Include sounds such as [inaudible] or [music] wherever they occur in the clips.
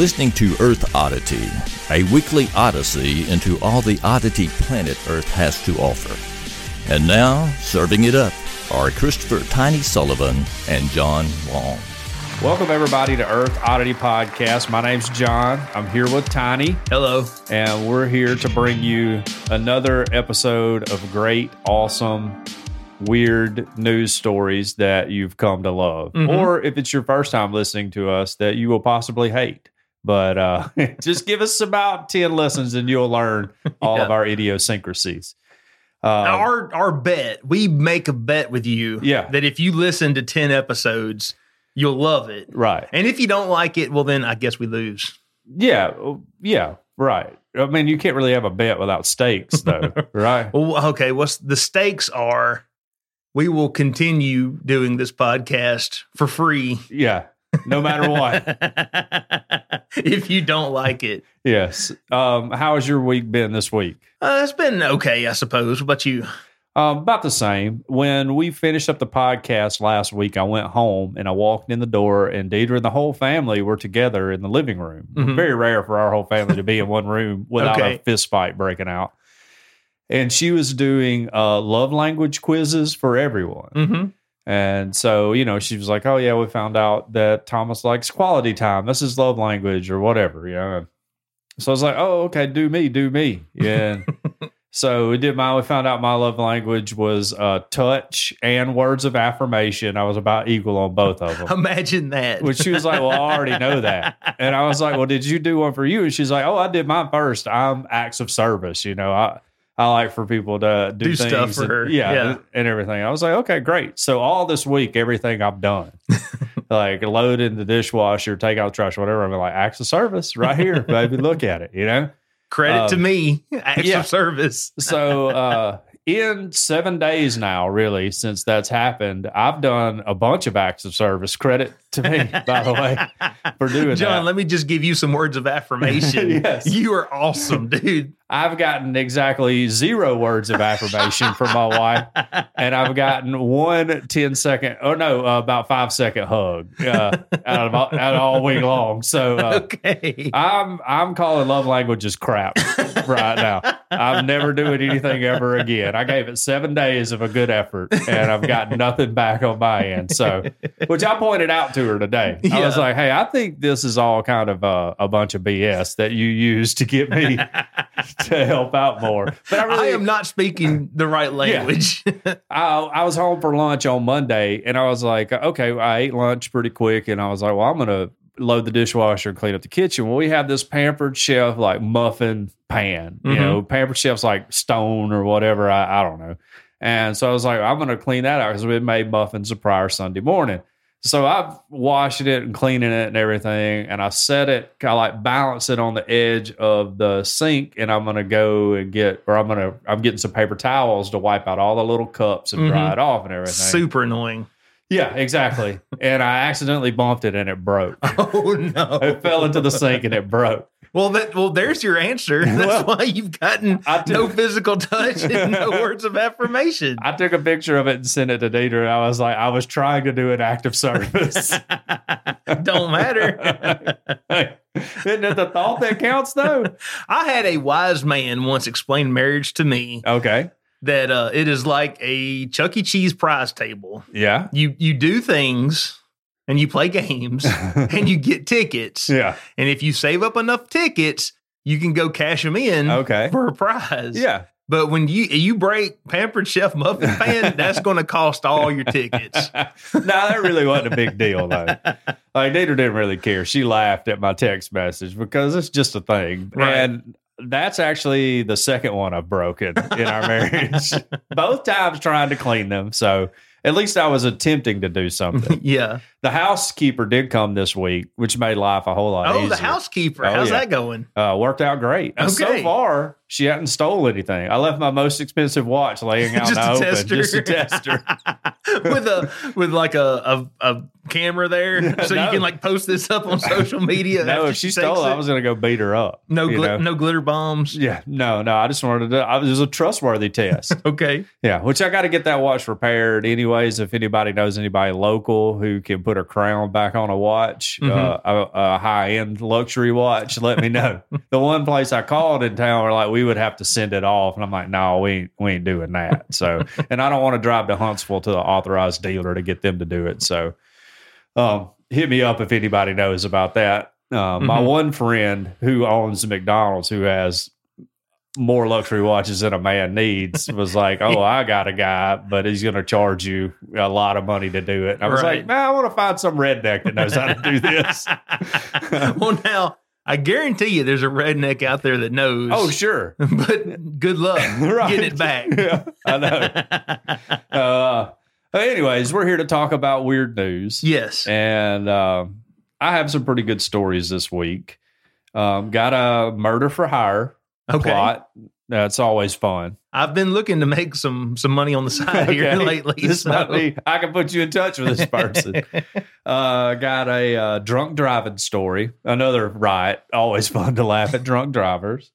listening to Earth Oddity, a weekly odyssey into all the oddity planet Earth has to offer. And now, serving it up are Christopher Tiny Sullivan and John Long. Welcome, everybody, to Earth Oddity Podcast. My name's John. I'm here with Tiny. Hello. And we're here to bring you another episode of great, awesome, weird news stories that you've come to love. Mhm. Or if it's your first time listening to us, that you will possibly hate. But uh, [laughs] just give us about 10 lessons and you'll learn [laughs] all Yeah. of our idiosyncrasies. Uh, our our bet, we make a bet with you Yeah. that if you listen to 10 episodes, you'll love it. right. And if you don't like it, well then I guess we lose. Yeah. oh, Yeah. Right. I mean, you can't really have a bet without stakes, though. [laughs] right. Well, okay, what's the stakes are we will continue doing this podcast for free Yeah. No matter what. [laughs] if you don't like it. yes. Um, how has your week been this week? Uh, it's been okay, I suppose. What about you? Um, about the same. When we finished up the podcast last week, I went home and I walked in the door, and Deidre and the whole family were together in the living room. Mhm. Very rare for our whole family to be in [laughs] one room without a fist fight breaking out. And she was doing uh, love language quizzes for everyone. Mm-hmm. And so, you know, she was like, "Oh yeah, we found out that Thomas likes quality time. This is love language or whatever." You know. So I was like, "Oh, okay, do me, do me." Yeah. [laughs] so we did my. We found out my love language was uh, touch and words of affirmation. I was about equal on both of them. [laughs] Imagine that. Which she was like, "Well, I already know that," and I was like, "Well, did you do one for you?" And she's like, "Oh, I did mine first. I'm acts of service. You know, I I like for people to do, Do things stuff for and- her. yeah, Yeah. and- everything." I was like, "Okay, great." So all this week, everything I've done, [laughs] like load in the dishwasher, take out the trash, whatever. I'm like, acts of service right here, [laughs] baby. Look at it. You know. Credit to um, me. [laughs] Acts yeah. of service. So uh in seven days now, really, since that's happened, I've done a bunch of acts of service. Credit to me, by the way, [laughs] for doing John, that. let me just give you some words of affirmation. [laughs] Yes. You are awesome, dude. I've gotten exactly zero words of affirmation from my wife, and I've gotten one 10 second, or no, uh, about five second hug uh, out of all, out of all week long. So uh, [laughs] okay. I'm I'm calling love languages crap right now. I'm never doing anything ever again. I gave it seven days of a good effort, and I've got nothing back on my end. So, which I pointed out to her today. I was like, "Hey, I think this is all kind of uh, a bunch of BS that you use to get me [laughs] to help out more." But I I really, am not speaking the right language. [laughs] I, I was home for lunch on Monday, and I was like, okay, I ate lunch pretty quick, and I was like, well, I'm gonna load the dishwasher and clean up the kitchen. Well, we have this pampered chef like muffin pan, you Mhm. know, pampered chef's like stone or whatever. I, I don't know. And so I was like, I'm gonna clean that out because we made muffins the prior Sunday morning. So I'm washing it and cleaning it and everything, and I set it, I like balance it on the edge of the sink, and I'm gonna go and get, or I'm gonna, I'm getting some paper towels to wipe out all the little cups and dry Mhm. it off and everything. Super annoying. yeah, exactly. and I accidentally bumped it and it broke. [laughs] Oh no. It fell into the sink and it broke. Well, that well, there's your answer. [laughs] That's Well, why you've gotten I no physical touch and no [laughs] words of affirmation. I took a picture of it and sent it to. And I was like, I was trying to do an act of service. [laughs] Don't matter. Isn't it the thought that counts, though? I had a wise man once explain marriage to me Okay. that uh, it is like a Chuck E. Cheese prize table. Yeah. You you do things and you play games [laughs] and you get tickets. Yeah. And if you save up enough tickets, you can go cash them in Okay. for a prize. Yeah. But when you you break Pampered Chef Muffin Pan, [laughs] that's going to cost all your tickets. [laughs] no, that really wasn't a big deal, though. Like, Deidre didn't really care. She laughed at my text message because it's just a thing. Right. And that's actually the second one I've broken in our marriage. Both times trying to clean them. So at least I was attempting to do something. yeah. The housekeeper did come this week, which made life a whole lot easier. Oh, easier. the housekeeper. Oh, How's yeah. that going? uh, worked out great. Uh, So far, she hadn't stole anything. I left my most expensive watch laying out [laughs] in the open, just to test her. [laughs] with a with like a a, a camera there, [laughs] so No. you can like post this up on social media. no, if she takes stole it, I was going to go beat her up. no know? no glitter bombs. Yeah, no, no. I just wanted to. I was it was a trustworthy test. Okay, yeah, which I got to get that watch repaired, anyways. If anybody knows anybody local who can put a crown back on a watch, Mhm. uh, a, a high end luxury watch, let me know. [laughs] the one place I called in town were like, we would have to send it off, and I'm like, no, we ain't, we ain't doing that. So, [laughs] and I don't want to drive to Huntsville to the authorized dealer to get them to do it. So, um, hit me up if anybody knows about that. Uh, My Mhm. one friend who owns McDonald's, who has more luxury watches than a man needs, was like, [laughs] "Oh, I got a guy, but he's going to charge you a lot of money to do it." And I was Right. like, "Man, I want to find some redneck that knows how to do this." [laughs] [laughs] well, now I guarantee you, there's a redneck out there that knows. oh, sure, but good luck right, getting it back. Yeah, I know. Uh, anyways, we're here to talk about weird news. yes. And um, I have some pretty good stories this week. Um, got a murder for hire Okay. plot. That's always fun. I've been looking to make some some money on the side here [laughs] lately. This so- might be, I can put you in touch with this person. [laughs] uh, got a uh, drunk driving story. Another riot. Always fun to laugh at drunk drivers.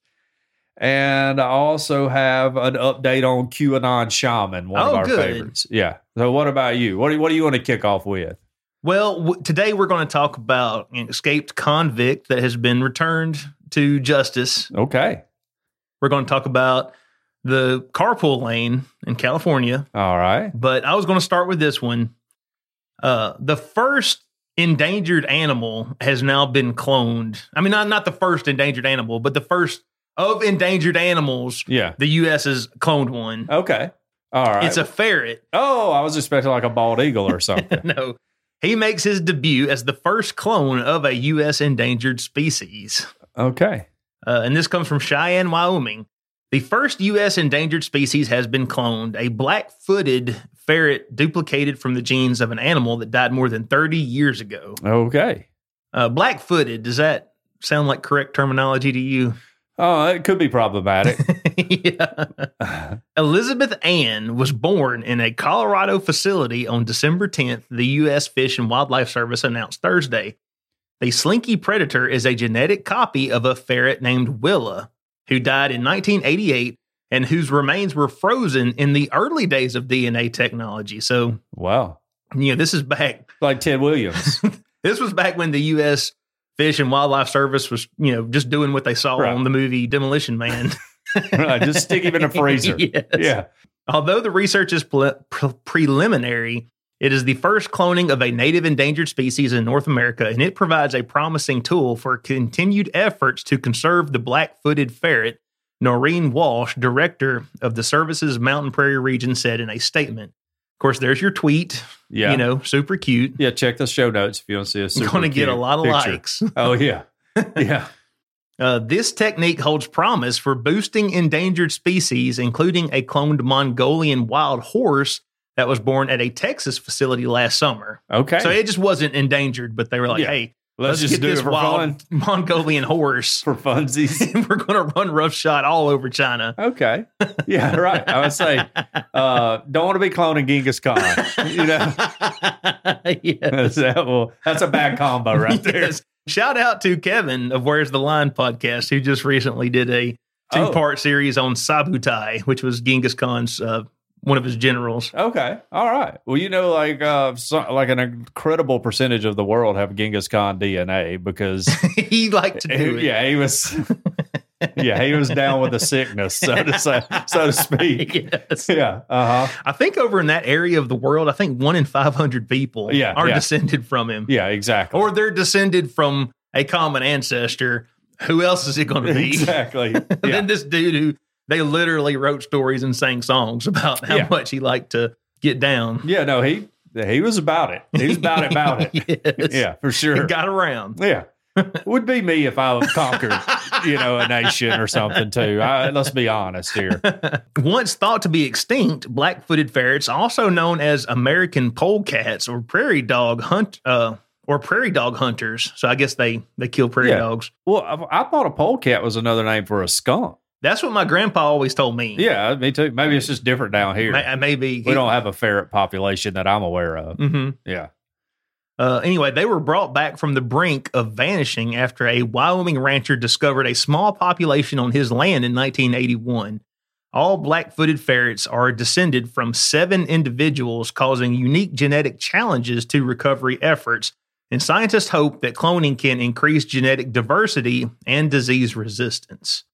And I also have an update on QAnon Shaman, one of Oh, our good. favorites. Yeah. So, what about you? What do, what do you want to kick off with? Well, w- today we're going to talk about an escaped convict that has been returned to justice. Okay. We're going to talk about the carpool lane in California, All right. but I was going to start with this one. Uh, the first endangered animal has now been cloned. I mean, not not the first endangered animal, but the first of endangered animals. Yeah. The U.S. has cloned one. Okay. All right. It's a ferret. oh, I was expecting like a bald eagle or [laughs] something. no. He makes his debut as the first clone of a U.S. endangered species. okay. Uh, and this comes from Cheyenne, Wyoming. The first U.S. endangered species has been cloned a black footed ferret duplicated from the genes of an animal that died more than 30 years ago. Okay. Uh, black footed, does that sound like correct terminology to you? Oh, it could be problematic. [laughs] yeah. [laughs] Elizabeth Ann was born in a Colorado facility on December 10th, the U.S. Fish and Wildlife Service announced Thursday. The slinky predator is a genetic copy of a ferret named Willa, who died in 1988 and whose remains were frozen in the early days of DNA technology. So, wow. you know, this is back. Like Ted Williams. [laughs] This was back when the U.S. Fish and Wildlife Service was, you know, just doing what they saw Right. on the movie Demolition Man. [laughs] right. Just stick him in a [laughs] freezer. Yes. Yeah. Although the research is pre- pre- preliminary, it is the first cloning of a native endangered species in North America, and it provides a promising tool for continued efforts to conserve the black footed ferret. Noreen Walsh, director of the service's Mountain Prairie region, said in a statement. Of course, there's your tweet. Yeah. You know, super cute. Yeah. Check the show notes if you want to see a super Going to get a lot of picture. likes. [laughs] Oh, yeah. Yeah. Uh, this technique holds promise for boosting endangered species, including a cloned Mongolian wild horse that was born at a Texas facility last summer. Okay. So it just wasn't endangered, but they were like, Yeah. hey, let's, let's, just get do this wild fun. [laughs] Mongolian horse. For funsies. [laughs] we're going to run roughshod all over China. Okay. Yeah, right. I would say, uh, don't want to be cloning Genghis Khan. You know, [laughs] yes. that will, that's a bad combo right there. Yes. Shout out to Kevin of Where's the Line podcast, who just recently did a two part series on Subutai, which was Genghis Khan's uh, one of his generals. Okay. All right. Well, you know, like uh, so, like an incredible percentage of the world have Genghis Khan DNA because [laughs] he liked to do it. yeah, he was [laughs] yeah, he was down with the sickness, so to say, so to speak. [laughs] yes. Yeah. Uh huh. I think over in that area of the world, I think one in 500 people Yeah, are yeah. descended from him. Yeah. Exactly. Or they're descended from a common ancestor. Who else is it going to be? exactly. And Yeah. then this dude who they literally wrote stories and sang songs [laughs] about how Yeah. much he liked to get down. yeah. No, he he was about it. He was about it. About it. [laughs] yes. Yeah, for He sure. got around. Yeah. [laughs] Would be me if I was conquered, you know, a nation or something too. I, let's be honest here. Once thought to be extinct, black-footed ferrets, also known as American polecats or prairie dog hunt, uh, or prairie dog hunters. So I guess they they kill prairie Yeah. dogs. Well, I, I thought a polecat was another name for a skunk. That's what my grandpa always told me. Yeah, me too. Maybe it's just different down here. May- maybe we don't have a ferret population that I'm aware of. hmm Yeah. Uh, anyway, they were brought back from the brink of vanishing after a Wyoming rancher discovered a small population on his land in 1981. All black footed ferrets are descended from seven individuals, causing unique genetic challenges to recovery efforts. And scientists hope that cloning can increase genetic diversity and disease resistance.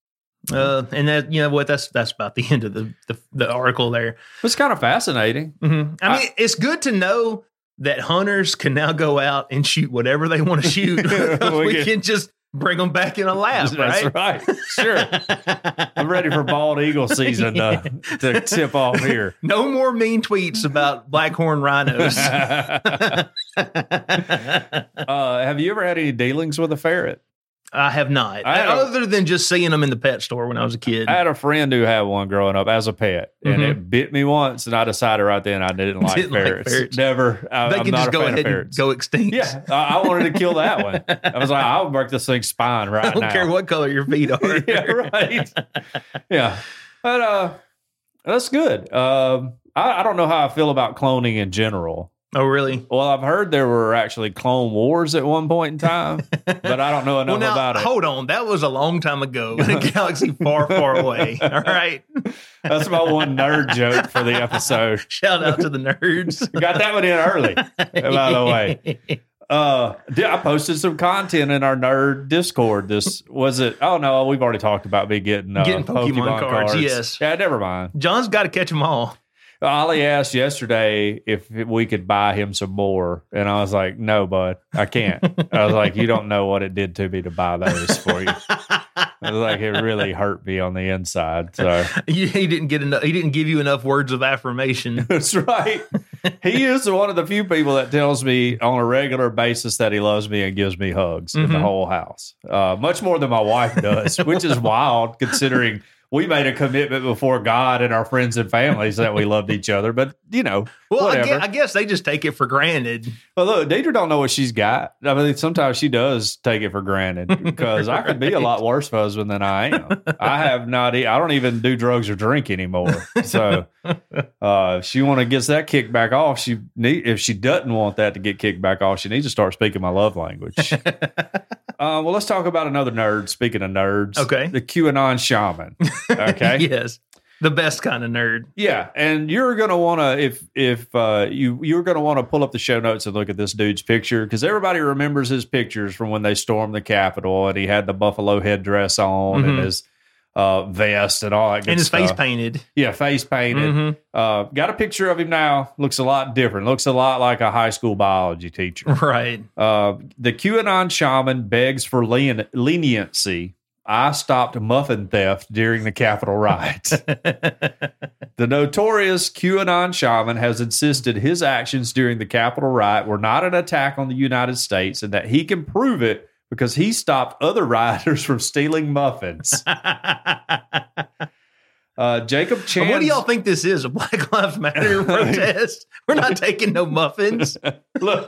Uh, and that you know what that's that's about the [laughs] end of the the, the article there. It's kind of fascinating. Mhm. I I- mean, it's good to know that hunters can now go out and shoot whatever they want to shoot. [laughs] We [laughs] we can- can just bring them back in a lab, That's right? right. Sure. I'm ready for bald eagle season to, to tip off here. No more mean tweets about blackhorn rhinos. uh, have you ever had any dealings with a ferret? I have not, I had a- other than just seeing them in the pet store when I was a kid. I had a friend who had one growing up as a pet, and Mhm. it bit me once, and I decided right then I didn't [laughs] like, Didn't like ferrets. ferrets. Never. I, they I'm can just go ahead and go extinct. Yeah, I, I wanted to kill that one. [laughs] I was like, I'll break this thing's spine right now. I don't now. care what color your feet [laughs] are. yeah, right. yeah, but uh, that's good. Um, I, I don't know how I feel about cloning in general. Oh, really? Well, I've heard there were actually clone wars at one point in time, [laughs] but I don't know enough Well, now about it. hold on. That was a long time ago in [laughs] a galaxy far, far away. [laughs] All right. That's my one nerd joke for the episode. Shout out to the nerds. Got that one in early. By the way. Uh, I posted some content in our nerd Discord. This was it. Oh no, we've already talked about me getting uh, Getting Pokemon cards, yes. Yeah, never mind. John's got to catch them all. Ollie asked yesterday if we could buy him some more, and I was like, "No, bud, I can't." I was like, "You don't know what it did to me to buy those for you." I was like, "It really hurt me on the inside." So [laughs] he didn't get enough. He didn't give you enough words of affirmation. [laughs] that's right. He is one of the few people that tells me on a regular basis that he loves me and gives me hugs in the Mhm. whole house, uh, much more than my wife does, which is wild considering. We made a commitment before God and our friends and families that we loved each other, but you know, Well, I guess, I guess they just take it for granted. Well, look, Deidre don't know what she's got. I mean, sometimes she does take it for granted [laughs] because I could be a lot worse husband than I am. I have not. I don't even do drugs or drink anymore. So, [laughs] uh, if she want to get that kicked back off, she need. If she doesn't want that to get kicked back off, she needs to start speaking my love language. [laughs] Uh, well, let's talk about another nerd. Speaking of nerds, Okay. the QAnon shaman. Okay, [laughs] yes, the best kind of nerd. yeah, and you're gonna want to if if uh, you you're gonna want to pull up the show notes and look at this dude's picture because everybody remembers his pictures from when they stormed the Capitol and he had the buffalo headdress on and Mhm. his uh, vest and all that. And his stuff. face painted. yeah, face painted. Mhm. Uh, got a picture of him now. Looks a lot different. Looks a lot like a high school biology teacher. [laughs] Right. Uh, the QAnon shaman begs for len- leniency. I stopped muffin theft during the Capitol riot. [laughs] The notorious QAnon shaman has insisted his actions during the Capitol riot were not an attack on the United States and that he can prove it because he stopped other [laughs] rioters from stealing muffins. [laughs] Uh, Jacob Chan. what do y'all think this is? A Black Lives Matter protest? We're not taking no muffins. Look,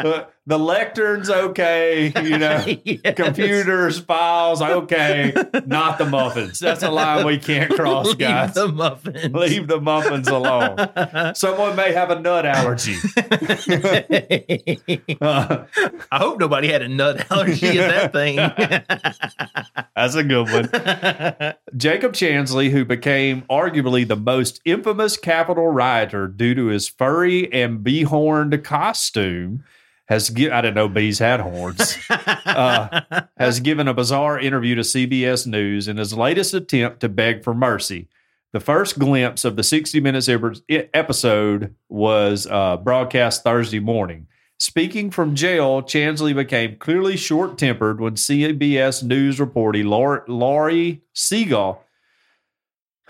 uh, the lectern's okay, you know. [laughs] Yes. Computers, files, okay. Not the muffins. That's a line we can't cross, Leave guys. the muffins. Leave the muffins alone. Someone may have a nut allergy. [laughs] Uh, I hope nobody had a nut allergy at that thing. [laughs] that's a good one. Jacob Chansley, who became arguably the most infamous Capitol rioter due to his furry and bee-horned costume, has gi- I didn't know bees had horns. uh, has [laughs] given a bizarre interview to CBS News in his latest attempt to beg for mercy. The first glimpse of the 60 Minutes episode was uh, broadcast Thursday morning. Speaking from jail, Chansley became clearly short tempered when CBS News reporter Laurie, Laurie Segall,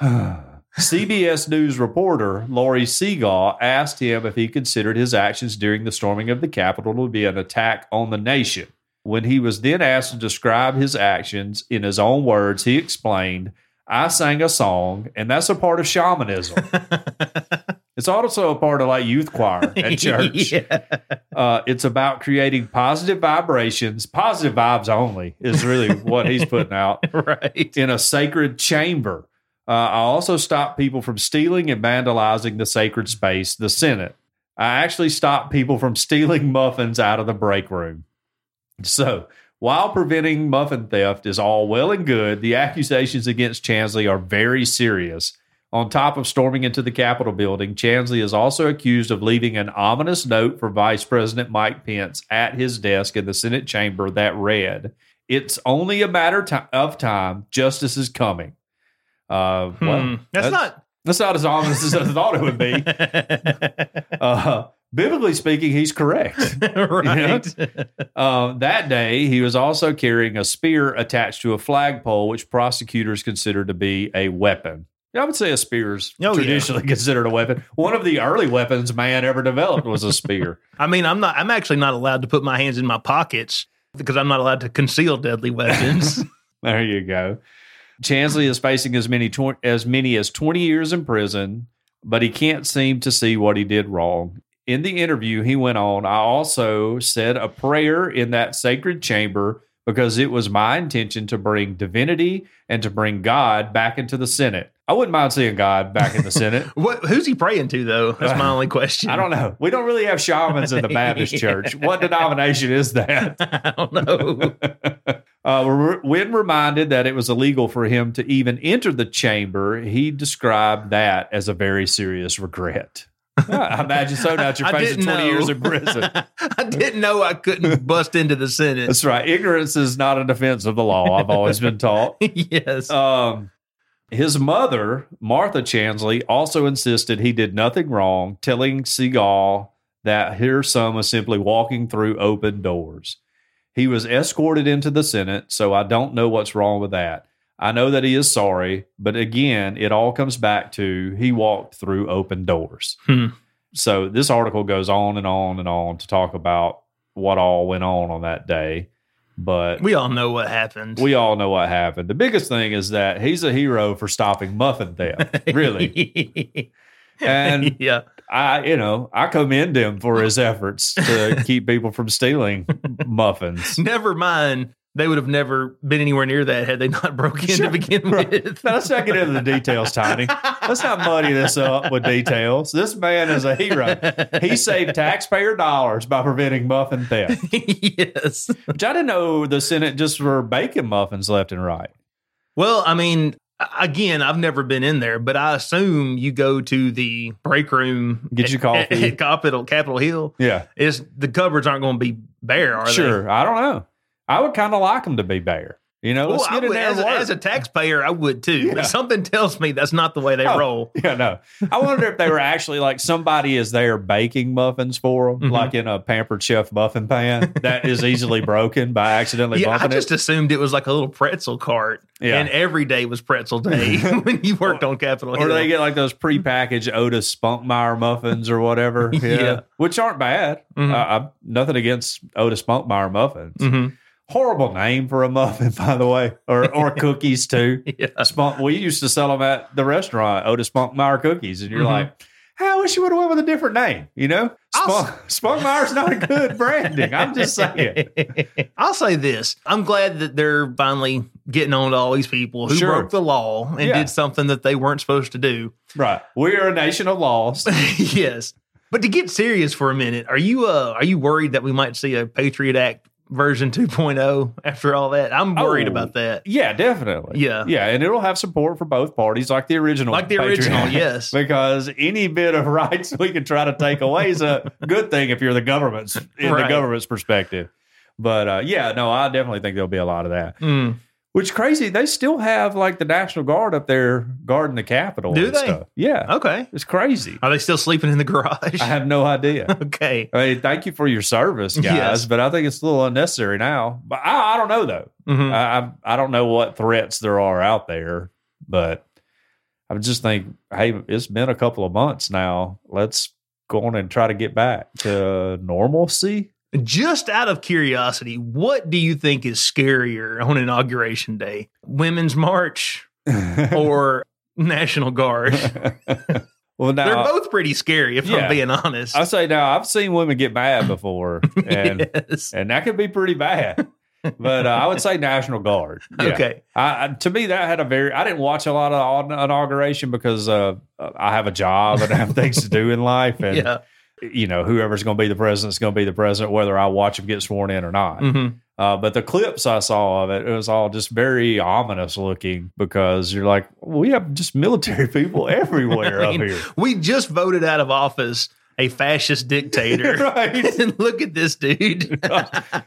[sighs] CBS News reporter Laurie Segall asked him if he considered his actions during the storming of the Capitol to be an attack on the nation. When he was then asked to describe his actions in his own words, he explained, I sang a song, and that's a part of shamanism. [laughs] it's also a part of like youth choir [laughs] at church. Yeah. Uh, it's about creating positive vibrations, positive vibes only is really what he's putting out [laughs] right. in a sacred chamber. Uh, I also stop people from stealing and vandalizing the sacred space, the Senate. I actually stop people from stealing [laughs] muffins out of the break room. So, while preventing muffin theft is all well and good, the accusations against Chansley are very serious. On top of storming into the Capitol building, Chansley is also accused of leaving an ominous note for Vice President Mike Pence at his desk in the Senate chamber that read, It's only a matter of time. Justice is coming. Uh, well, Hmm. That's, not. that's not as ominous as I thought it would be. [laughs] [laughs] Uh, biblically speaking, he's correct. [laughs] right. Uh, that day, he was also carrying a spear attached to a flagpole, which prosecutors consider to be a weapon. I would say a spear is Oh, yeah. traditionally considered a weapon. One of the early weapons man ever developed was a spear. I mean, I'm not. I'm actually not allowed to put my hands in my pockets because I'm not allowed to conceal deadly weapons. there you go. Chansley is facing as many tw- as many as 20 years in prison, but he can't seem to see what he did wrong. In the interview, he went on, I also said a prayer in that sacred chamber because it was my intention to bring divinity and to bring God back into the Senate. I wouldn't mind seeing God back in the Senate. [laughs] what? Who's he praying to though? That's my only question. I don't know. We don't really have shamans in the Baptist [laughs] church. What denomination is that? [laughs] I don't know. Uh, when reminded that it was illegal for him to even enter the chamber, he described that as a very serious regret. [laughs] I imagine so. Now you're facing 20 know. years in prison. [laughs] I didn't know I couldn't [laughs] bust into the Senate. That's right. Ignorance is not a defense of the law. I've always been taught. yes. Um, his mother, Martha Chansley, also insisted he did nothing wrong, telling Segall that her son was simply walking through open doors. He was escorted into the Senate, so I don't know what's wrong with that. I know that he is sorry, but again, it all comes back to he walked through open doors. Hmm. So this article goes on and on and on to talk about what all went on on that day. But we all know what happened. we all know what happened. The biggest thing is that he's a hero for stopping muffin theft. Really. [laughs] And yeah. I, you know, I commend him for his efforts to [laughs] keep people from stealing muffins. Never mind. They would have never been anywhere near that had they not broke in Sure. to begin Right. with. Now, let's not get into the details, Tiny. Let's not muddy this up with details. This man is a hero. He [laughs] saved taxpayer dollars by preventing muffin theft. [laughs] yes. Which I didn't know the Senate just were baking muffins left and right. Well, I mean, again, I've never been in there, but I assume you go to the break room, Get your coffee. at Capitol Capitol Hill. Yeah. Is the cupboards aren't going to be bare, are they? Sure. I don't know. I would kind of like them to be bare. You know, let's get in would- there as, a, as a taxpayer, I would too. Yeah. But something tells me that's not the way they Oh, roll. [laughs] Yeah, no. I wonder if they were actually like somebody is there baking muffins for them, Mhm. like in a pampered chef muffin pan that is easily broken by accidentally Yeah, I just it. assumed it was like a little pretzel cart, Yeah. and every day was pretzel day [laughs] [laughs] when you worked on Capitol Hill. do they get like those prepackaged Otis Spunkmeyer muffins or whatever? Yeah. Which aren't bad. Mhm. Uh, I'm nothing against Otis Spunkmeyer muffins. Mhm. Horrible name for a muffin, [laughs] by the way, or or [laughs] cookies too. Yeah. Spunk, we used to sell them at the restaurant, Otis Spunkmeyer cookies, and you're Mhm. like, "Hey, I wish you would have went with a different name. You know, Spunk, Spunkmeyer's not a good branding. I'm just [laughs] saying. I'll say this. I'm glad that they're finally getting on to all these people who Sure. broke the law and Yeah. did something that they weren't supposed to do. Right. We are a nation of laws. yes. But to get serious for a minute, are you uh are you worried that we might see a Patriot Act version 2.0 after all that? I'm worried Oh. about that. Yeah, definitely. Yeah. Yeah, and it'll have support for both parties, like the original, Like the Patriot original, [laughs] yes. Because any bit of rights we can try to take away is a good thing if you're the government's in the government's perspective. But uh, yeah, no, I definitely think there'll be a lot of that. Mm. Which crazy, they still have like the National Guard up there guarding the Capitol. Do and they? Stuff. Yeah, Okay. it's crazy. Are they still sleeping in the garage? I have no idea. [laughs] okay. I mean, thank you for your service, guys, Yes. but I think it's a little unnecessary now. But I, I don't know though. Mhm. I, I I don't know what threats there are out there, but I just think, hey, it's been a couple of months now. Let's go on and try to get back to normalcy. Just out of curiosity, what do you think is scarier on Inauguration Day? Women's March [laughs] or National Guard? [laughs] Well, now They're both pretty scary, if Yeah. I'm being honest. I say now I've seen women get mad before, [laughs] and yes. and that could be pretty bad. But uh, I would say National Guard. Yeah. Okay. I, I, to me, that had a very. I didn't watch a lot of inauguration because uh, I have a job and I have things to do in life, and Yeah. You know whoever's going to be the president is going to be the president, whether I watch him get sworn in or not. hmm Uh, but the clips I saw of it, it was all just very ominous looking because you're like, we have just military people [laughs] everywhere I mean, up here. We just voted out of office a fascist dictator. [laughs] Right. [laughs] and look at this dude. [laughs]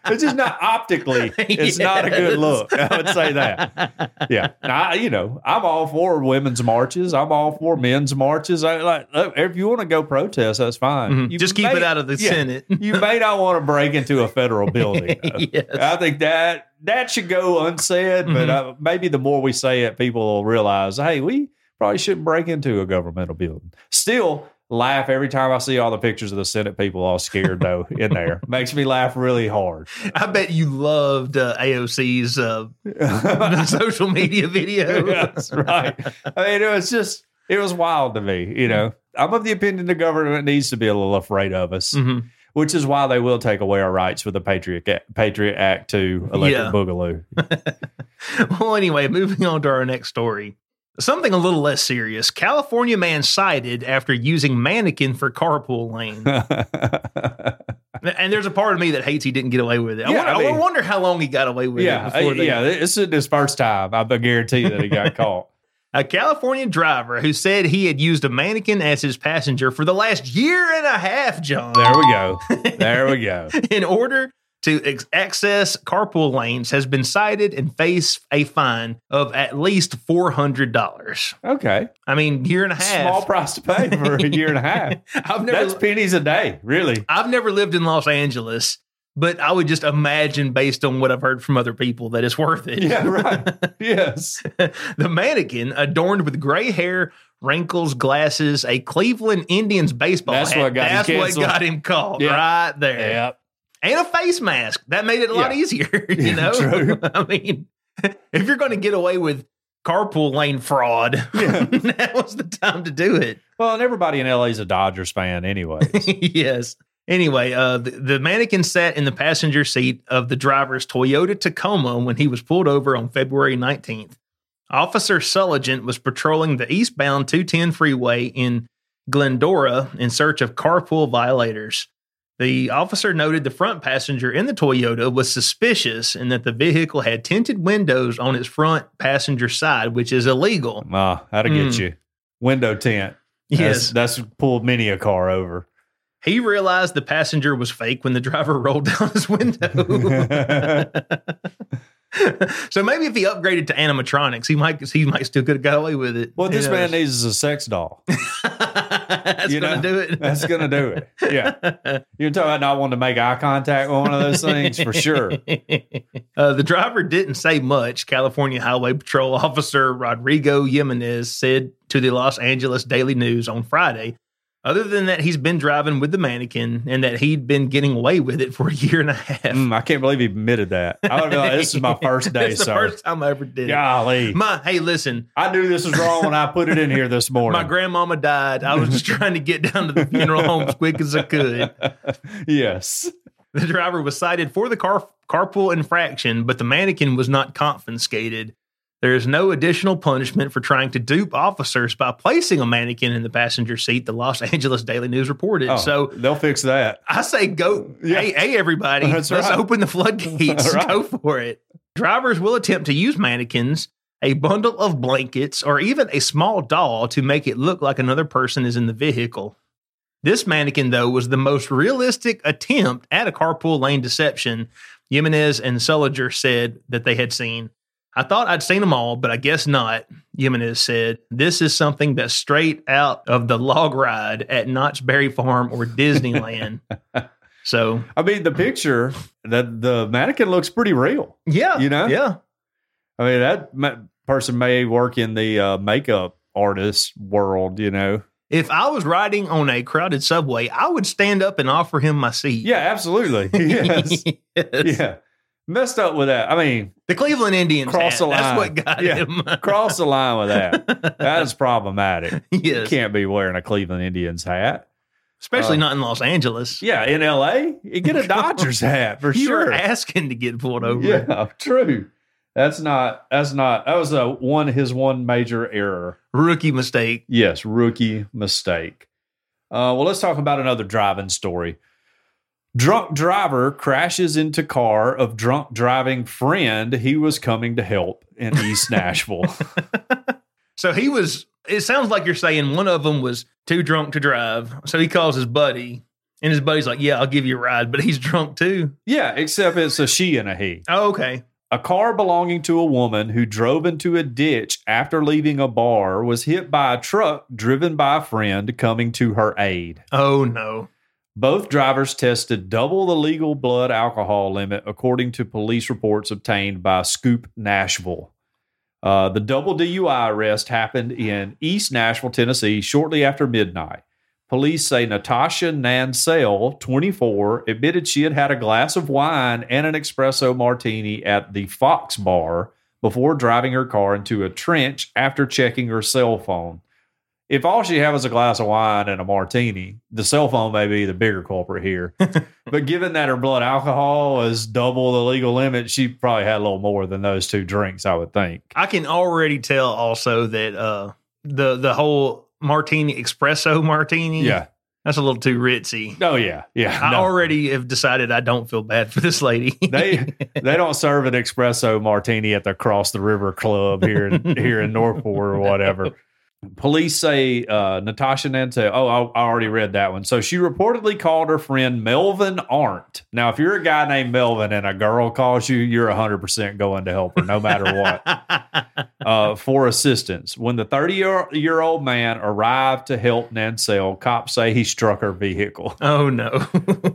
It's just not optically. It's not a good look. I would say that. Yeah, I, you know, I'm all for women's marches. I'm all for men's marches. I like if you want to go protest, that's fine. Mhm. You Just keep may- it out of the yeah, Senate. You may not want to break into a federal building. yes. I think that that should go unsaid, but Mm-hmm. uh, maybe the more we say it, people will realize, hey, we probably shouldn't break into a governmental building. Still, laugh every time I see all the pictures of the Senate people all scared though in there. [laughs] Makes me laugh really hard. I bet you loved uh, AOC's uh, [laughs] social media video. That's right. I mean, it was just it was wild to me. You know, I'm of the opinion the government needs to be a little afraid of us. Mhm. Which is why they will take away our rights with the Patriot Act, Patriot Act to electric Yeah. boogaloo. [laughs] Well, anyway, moving on to our next story. Something a little less serious. California man cited after using mannequin for carpool lane. [laughs] and there's a part of me that hates he didn't get away with it. I, Yeah, wonder, I I wonder how long he got away with yeah, it before they yeah. This is his first time. I guarantee that he got [laughs] caught. A California driver who said he had used a mannequin as his passenger for the last year and a half, John, There we go. There we go. [laughs] in order to ex- access carpool lanes, has been cited and face a fine of at least four hundred dollars. Okay. I mean, year and a half. Small price to pay for a year and a half. [laughs] I've never, That's pennies a day, really. I've never lived in Los Angeles, but I would just imagine, based on what I've heard from other people, that it's worth it. Yeah, right. [laughs] yes. the mannequin, adorned with gray hair, wrinkles, glasses, a Cleveland Indians baseball That's hat. what got him That's what got him caught Yeah. right there. Yep. And a face mask. That made it a lot easier, [laughs] you Yeah, know? [laughs] I mean, [laughs] if you're going to get away with carpool lane fraud, Yeah. that was the time to do it. Well, and everybody in LA is a Dodgers fan anyway. yes. Anyway, uh, the, the mannequin sat in the passenger seat of the driver's Toyota Tacoma when he was pulled over on February 19th. Officer Sulligent was patrolling the eastbound 210 freeway in Glendora in search of carpool violators. The officer noted the front passenger in the Toyota was suspicious and that the vehicle had tinted windows on its front passenger side, which is illegal. Ah, that'll get Mm. you. Window tint. Yes. That's, that's pulled many a car over. He realized the passenger was fake when the [laughs] driver rolled down his window. [laughs] [laughs] [laughs] so maybe if he upgraded to animatronics, he might he might still could have got away with it. What this man needs is a sex doll. [laughs] That's You gonna know, do it. [laughs] That's going to do it. Yeah. You're talking about not wanting to make eye contact with one of those things for sure. Uh, the driver didn't say much. California Highway Patrol Officer Rodrigo Jimenez said to the Los Angeles Daily News on Friday. Other than that, he's been driving with the mannequin and that he'd been getting away with it for a year and a half. Mm, I can't believe he admitted that. I be like, this is my [laughs] first day, the sir. first time I ever did it. Golly. My hey, listen, I knew this was wrong when I put it in here this [laughs] morning. my grandmama died. I was just trying to get down to the funeral home as quick as I could. [laughs] yes. The driver was cited for the car carpool infraction, but the mannequin was not confiscated. There is no additional punishment for trying to dupe officers by placing a mannequin in the passenger seat, the Los [laughs] Angeles Daily News reported. Oh, So they'll fix that. I say go. Yeah. Hey, hey, everybody. That's let's right. open the floodgates. [laughs] Right. Go for it. Drivers will attempt to use mannequins, a bundle of blankets, or even a small doll to make it look like another person is in the vehicle. This mannequin, though, was the most realistic attempt at a carpool lane deception. Jimenez and Sullinger said that they had seen. I thought I'd seen them all, but I guess not. Jimenez said, This is something that's straight out of the log ride at Knott's Berry Farm or Disneyland. [laughs] so, I mean, the picture that the mannequin looks pretty real. yeah. You know? Yeah. I mean, that ma- person may work in the uh, makeup artist world, you know? If I was riding on a crowded subway, I would stand up and offer him my seat. Yeah, absolutely. [laughs] Yes. Yes. yeah. Messed up with that. I mean, The Cleveland Indians. Cross the That's line. what got Yeah. him. [laughs] cross the line with that. That is problematic. [laughs] You can't be wearing a Cleveland Indians hat. Especially Uh, not in Los Angeles. Yeah, in LA, you get a [laughs] Dodgers hat for you sure. were asking to get pulled over. Yeah, true. That's not. That's not. That was a one. His one major error. Rookie mistake. Yes, rookie mistake. Uh, well, let's talk about another driving story. Drunk driver crashes into car of drunk driving friend he was coming to help in East [laughs] Nashville. So he was, it sounds like you're saying one of them was too drunk to drive. So he calls his buddy, and his buddy's like, Yeah, I'll give you a ride, but he's drunk too. yeah, except it's a she and a he. Oh, okay. A car belonging to a woman who drove into a ditch after leaving a bar was hit by a truck driven by a friend coming to her aid. Oh, no. Both drivers tested double the legal blood alcohol limit, according to police reports obtained by Scoop Nashville. Uh, the double DUI arrest happened in East Nashville, Tennessee, shortly after midnight. Police say Natasha Nansell, 24, admitted she had had a glass of wine and an espresso martini at the Fox Bar before driving her car into a trench after checking her cell phone. If all she had was a glass of wine and a martini, the cell phone may be the bigger culprit here. [laughs] but given that her blood alcohol was double the legal limit, she probably had a little more than those two drinks, I would think. I can already tell also that uh, the the whole martini espresso martini, Yeah. that's a little too ritzy. Oh yeah. Yeah. I No. already have decided I don't feel bad for this lady. [laughs] they they don't serve an espresso martini at the Cross the River Club here in, here in Northport or whatever. [laughs] Police say uh, Natasha Nantel. Oh, I, I already read that one. So she reportedly called her friend Melvin Arndt. Now, if you're a guy named Melvin and a girl calls you, you're 100% going to help her no matter what [laughs] uh, for assistance. When the 30 year, old man arrived to help Nansell, cops say he struck her vehicle. oh no.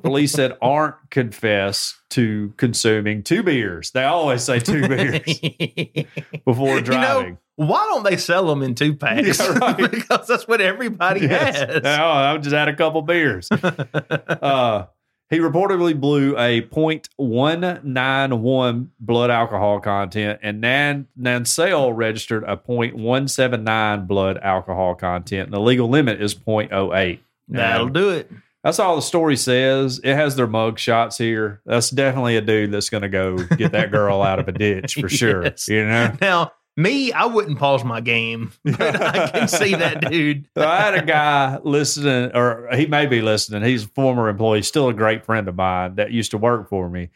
Police said Arndt confessed to consuming two beers. They always say two beers [laughs] before You driving. know, why don't they sell them in two packs? Yeah, [laughs] right. because that's what everybody Yes. has. Oh, I just had a couple beers. [laughs] uh, he reportedly blew a .191 blood alcohol content, and Nan Nansell registered a .179 blood alcohol content. And the legal limit is .08. That'll do it. That's all the story says. It has their mug shots here. That's definitely a dude that's going to go get that girl out of a ditch for [laughs] sure. Yes. You know. Now, me, I wouldn't pause my game, [laughs] but I can [laughs] see that dude. So I had a guy listening, or he may be listening. He's a former employee, still a great friend of mine that used to work for me.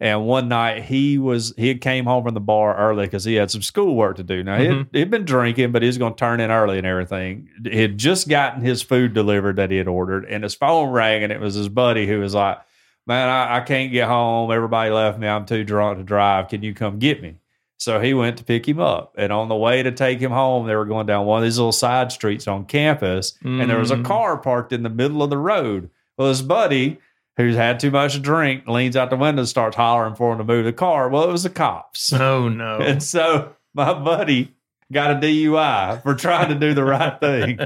And one night he was he had came home from the bar early because he had some schoolwork to do. Now he'd, Mhm. he'd been drinking, but he was going to turn in early and everything. He had just gotten his food delivered that he had ordered, and his phone rang, and it was his buddy who was like, "Man, I, I can't get home. Everybody left me. I'm too drunk to drive. Can you come get me?" So he went to pick him up, and on the way to take him home, they were going down one of these little side streets on campus, and there was a Mm. car parked in the middle of the road. Well, his buddy, who's had too much to drink, leans out the window and starts hollering for him to move the car. Well, it was the cops, Oh no. [laughs] and so my buddy got a DUI for trying to do the right thing.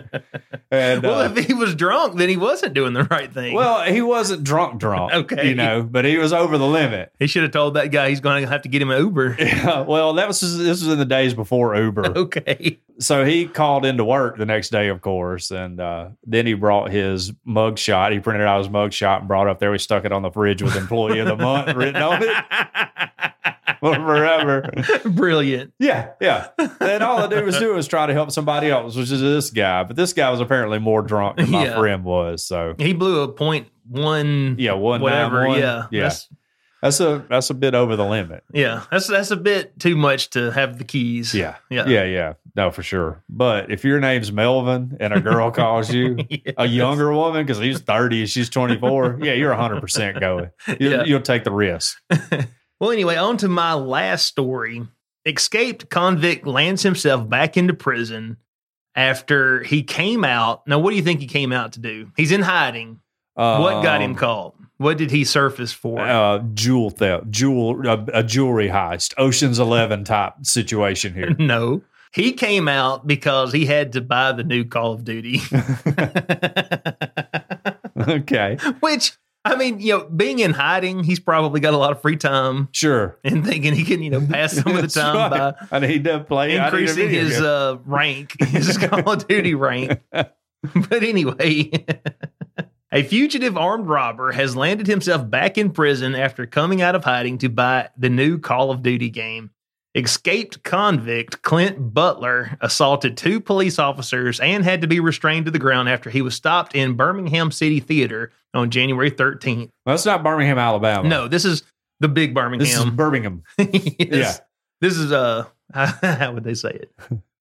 And well, uh, if he was drunk, then he wasn't doing the right thing. well, he wasn't drunk, drunk, [laughs] Okay. you know, but he was over the limit. he should have told that guy he's going to have to get him an Uber. [laughs] Yeah, well, that was this was in the days before Uber. [laughs] okay. so he called into work the next day, of course, and uh, then he brought his mug shot. He printed out his mug shot and brought it up there. We stuck it on the fridge with "Employee of the Month" written on it forever. [laughs] Brilliant. Yeah, yeah. And all I did was do was try to help somebody else, which is this guy. But this guy was apparently more drunk than my Yeah. friend was. So He blew a point one. yeah, one whatever. one. Yeah. yeah. That's, That's a that's a bit over the limit. yeah. That's that's a bit too much to have the keys. Yeah, Yeah. yeah, yeah. No, for sure. But if your name's Melvin and a girl [laughs] calls you, Yes. a younger woman because he's 30 and she's 24 yeah you're 100% going you, Yeah. you'll take the risk [laughs] Well, anyway, on to my last story. Escaped convict lands himself back into prison after he came out. Now, what do you think he came out to do? He's in hiding. what got him Um, caught? What did he surface for? uh, jewel theft jewel a, a jewelry heist oceans 11 type situation here [laughs] no. He came out because he had to buy the new Call of Duty, [laughs] [laughs] okay which I mean, you know, being in hiding, he's probably got a lot of free time Sure. and thinking he can, you know, pass some of the [laughs] time right. by I need to play. I need a increasing his uh, rank, his [laughs] Call of Duty rank. [laughs] But anyway, a fugitive armed robber has landed himself back in prison after coming out of hiding to buy the new Call of Duty game. Escaped convict Clint Butler assaulted two police officers and had to be restrained to the ground after he was stopped in Birmingham City Theater on January 13th. Well, that's not Birmingham, Alabama. No, this is the big Birmingham. this is Birmingham. [laughs] Yes. This is uh [laughs] how would they say it?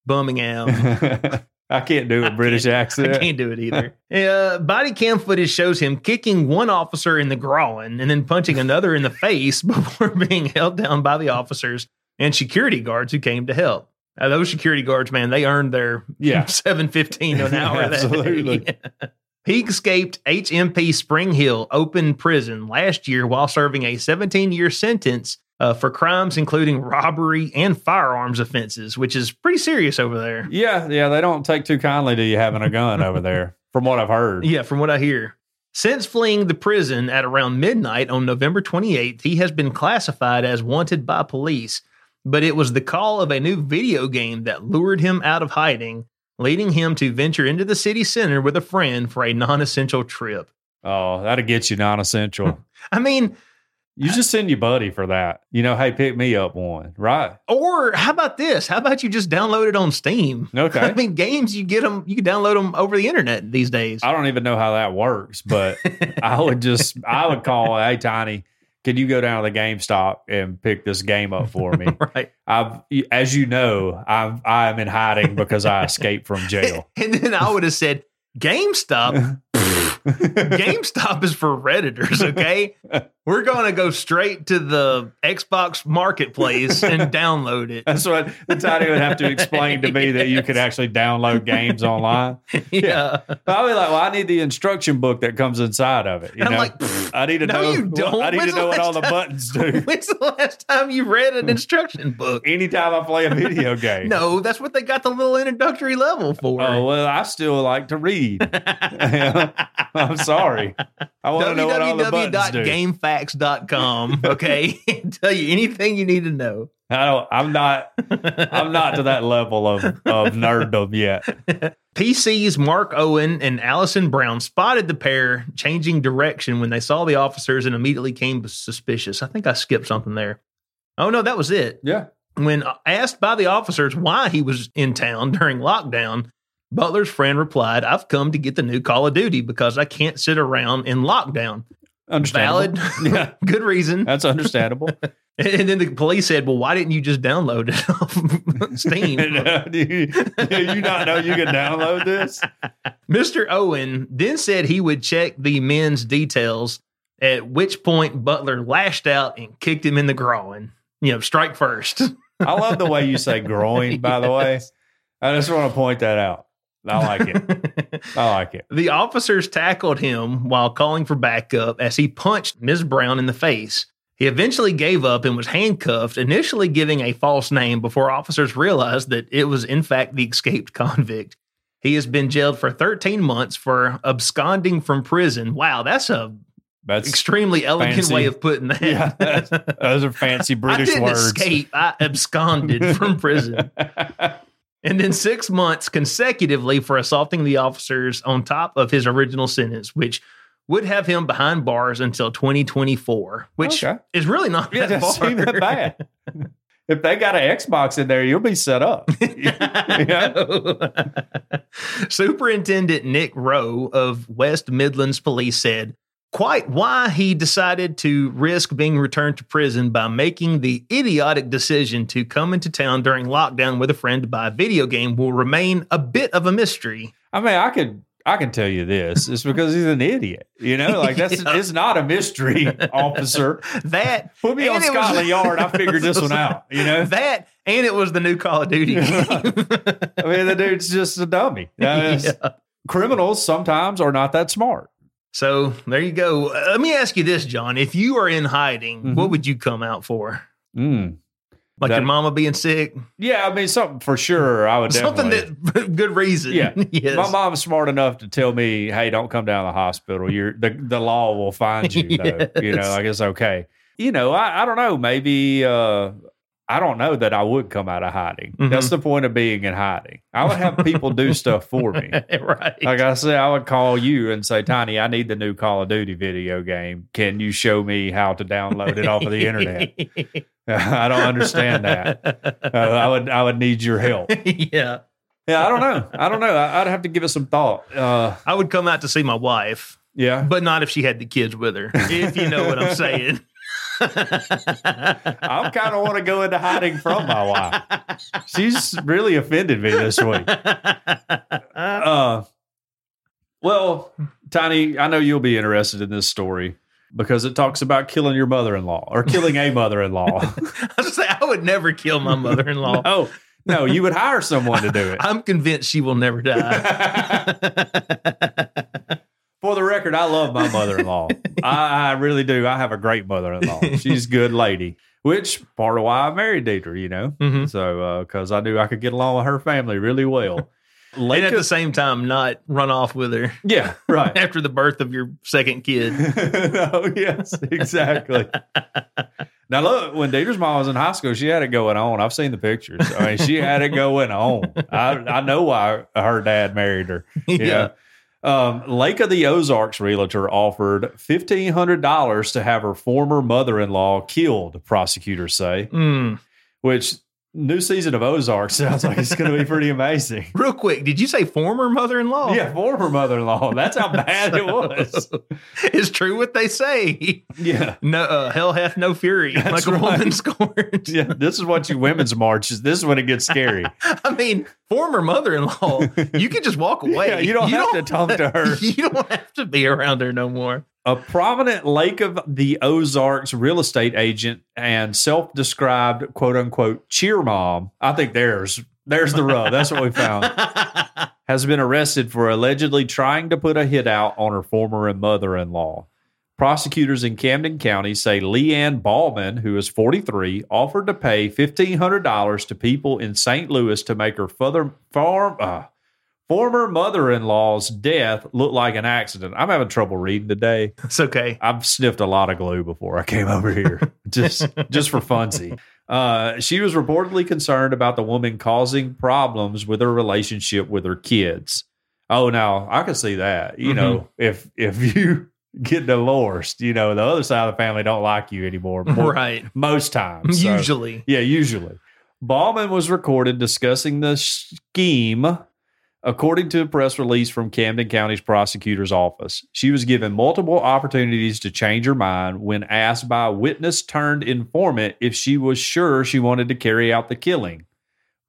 Birmingham. [laughs] I can't do a British accent. I can't do it either. Uh, body cam footage shows him kicking one officer in the groin and then punching another in the face before being held down by the officers and security guards who came to help. Uh, those security guards, man, they earned their Yeah. [laughs] seven fifteen an hour. [laughs] Absolutely. [laughs] he escaped HMP Spring Hill Open Prison last year while serving a 17 year sentence uh, for crimes including robbery and firearms offenses, which is pretty serious over there. Yeah, yeah, they don't take too kindly to you having a gun over there, from what I've heard. Yeah, from what I hear. Since fleeing the prison at around midnight on November 28th, he has been classified as wanted by police. But it was the call of a new video game that lured him out of hiding, leading him to venture into the city center with a friend for a non essential trip. Oh, that'll get you non-essential. [laughs] I mean, you just send your buddy for that. You know, hey, pick me up one, right? or how about this? How about you just download it on Steam? [laughs] Okay. I mean, games you get them, you can download them over the internet these days. I don't even know how that works, but I would just, I would call, hey, Tiny, can you go down to the GameStop and pick this game up for me? [laughs] right. I've, as you know, I'm, I'm in hiding because I escaped from jail. [laughs] And then I would have said, GameStop [laughs] GameStop is for Redditors, okay? We're going to go straight to the Xbox marketplace [laughs] and download it. That's what the Tiny would have to explain to me that you could [laughs] actually download games online. [laughs] Yeah. I'll be like, well, I need the instruction book that comes inside of it. You And I'm know, like, I need to no, know. you don't. I need When's to know what all last the buttons do. When's the last time you read an instruction book? Anytime I play a video game. No, that's what they got the little introductory level for. Oh well, I still like to read. I'm sorry. I want to know what all the buttons do. www.gamefaqs.com, okay? [laughs] [laughs] Tell you anything you need to know. I don't. I'm not. I'm not to that level of of nerddom yet. [laughs] PC's Mark Owen and Allison Brown spotted the pair changing direction when they saw the officers and immediately came suspicious. I think I skipped something there. Oh, no, that was it. Yeah. When asked by the officers why he was in town during lockdown, Butler's friend replied, I've come to get the new Call of Duty because I can't sit around in lockdown. Understandable. Valid. [laughs] Yeah. [laughs] Good reason. That's understandable. [laughs] And then the police said, Well, why didn't you just download it off Steam? do, you, do you not know you can download this? Mr. Owen then said he would check the men's details, at which point Butler lashed out and kicked him in the groin. You know, strike first. I love the way you say groin. By the way, I just want to point that out. I like it. [laughs] I like it. the officers tackled him while calling for backup as he punched Ms. Brown in the face. He eventually gave up and was handcuffed, initially giving a false name before officers realized that it was, in fact, the escaped [laughs] convict. He has been jailed for 13 months for absconding from prison. Wow, that's a That's extremely elegant fancy. way of putting that. yeah. That's, those are [laughs] fancy British I didn't words. escape. I absconded from prison. And then six months consecutively for assaulting the officers on top of his original sentence, which would have him behind bars until 2024, which Okay. is really not Yeah, that far. that bad. [laughs] If they got an Xbox in there, you'll be set up. [laughs] Superintendent Nick Rowe of West Midlands Police said, quite why he decided to risk being returned to prison by making the idiotic decision to come into town during lockdown with a friend to buy a video game will remain a bit of a mystery. I mean, I could I can tell you this. It's because he's an idiot. You know, like that's [laughs] Yeah. it's not a mystery, officer. That Put me on it was- Scotland Yard. I figured this one out. You know, that and it was the new Call of Duty game. [laughs] I mean, the dude's just a dummy. Uh, [laughs] Yeah. Criminals sometimes are not that smart. So there you go. Uh, Let me ask you this, John. If you are in hiding, Mhm. what would you come out for? Mm. Like That- your mama being sick. Yeah, I mean something for sure. I would Something that [laughs] good reason. Yeah. [laughs] yes. My mom's smart enough to tell me, "Hey, don't come down to the hospital. You're the the law will find you. Though. [laughs] You know, I it's okay. You know, I, I don't know. Maybe uh, I don't know that I would come out of hiding. Mhm. That's the point of being in hiding. I would have people do [laughs] stuff for me. [laughs] right. Like I said, I would call you and say, Tiny, I need the new Call of Duty video game. Can you show me how to download it off of the internet? [laughs] I don't understand that. Uh, I would I would need your help. yeah. Yeah, I don't know. I don't know. I, I'd have to give it some thought. Uh, I would come out to see my wife, yeah, but not if she had the kids with her. If you know what I'm saying. I kind of want to go into hiding from my wife. She's really offended me this week. [laughs] Uh, well, Tiny, I know you'll be interested in this story because it talks about killing your mother-in-law or killing a mother-in-law. [laughs] I was say I would never kill my mother-in-law. [laughs] no, no, you would hire someone to do it. I'm convinced she will never die. For the record, I love my mother-in-law. [laughs] I, I really do. I have a great mother-in-law. She's a good lady, which part of why I married Deidre, you know. Mhm. So because I knew I could get along with her family really well. and Lake at the same time, not run off with her yeah, right. [laughs] after the birth of your second kid. [laughs] no, yes, exactly. now look, when Deidre's mom was in high school, she had it going on. I've seen the pictures. I mean, she had it going on. I I know why her dad married her. Yeah. Um, Lake of the Ozarks realtor offered fifteen hundred dollars to have her former mother-in-law killed. Prosecutors say, Mm. which new season of Ozark sounds like it's going to be pretty amazing. [laughs] Real quick, did you say former mother-in-law? Yeah, former mother-in-law. That's how bad it was. [laughs] it's true what they say. Yeah. No, uh, hell hath no fury, That's like a right. woman scorned. Yeah, this is what you women's marches. This is when it gets scary. [laughs] I mean, former mother-in-law, you can just walk away. Yeah, you don't have to talk to her. You don't have to be around her no more. A prominent Lake of the Ozarks real estate agent and self-described "quote unquote" cheer mom. I think there's there's the rub. That's what we found. [laughs] Has been arrested for allegedly trying to put a hit out on her former mother-in-law. Prosecutors in Camden County say Leigh Ann Bauman, who is 43, offered to pay $1,500 to people in St. Louis to make her father, farm, uh, former mother in law's death looked like an accident. I'm having trouble reading today. It's okay. I've sniffed a lot of glue before I came over here, [laughs] just just for funsy. Uh, she was reportedly concerned about the woman causing problems with her relationship with her kids. Oh, now I can see that. You know, if if you [laughs] get divorced, you know the other side of the family don't like you anymore. More- [laughs] Right. most times, So- Usually. yeah, usually. Bauman was recorded discussing the scheme, according to a press release from Camden County's prosecutor's office. She was given multiple opportunities to change her mind when asked by a witness turned informant if she was sure she wanted to carry out the killing.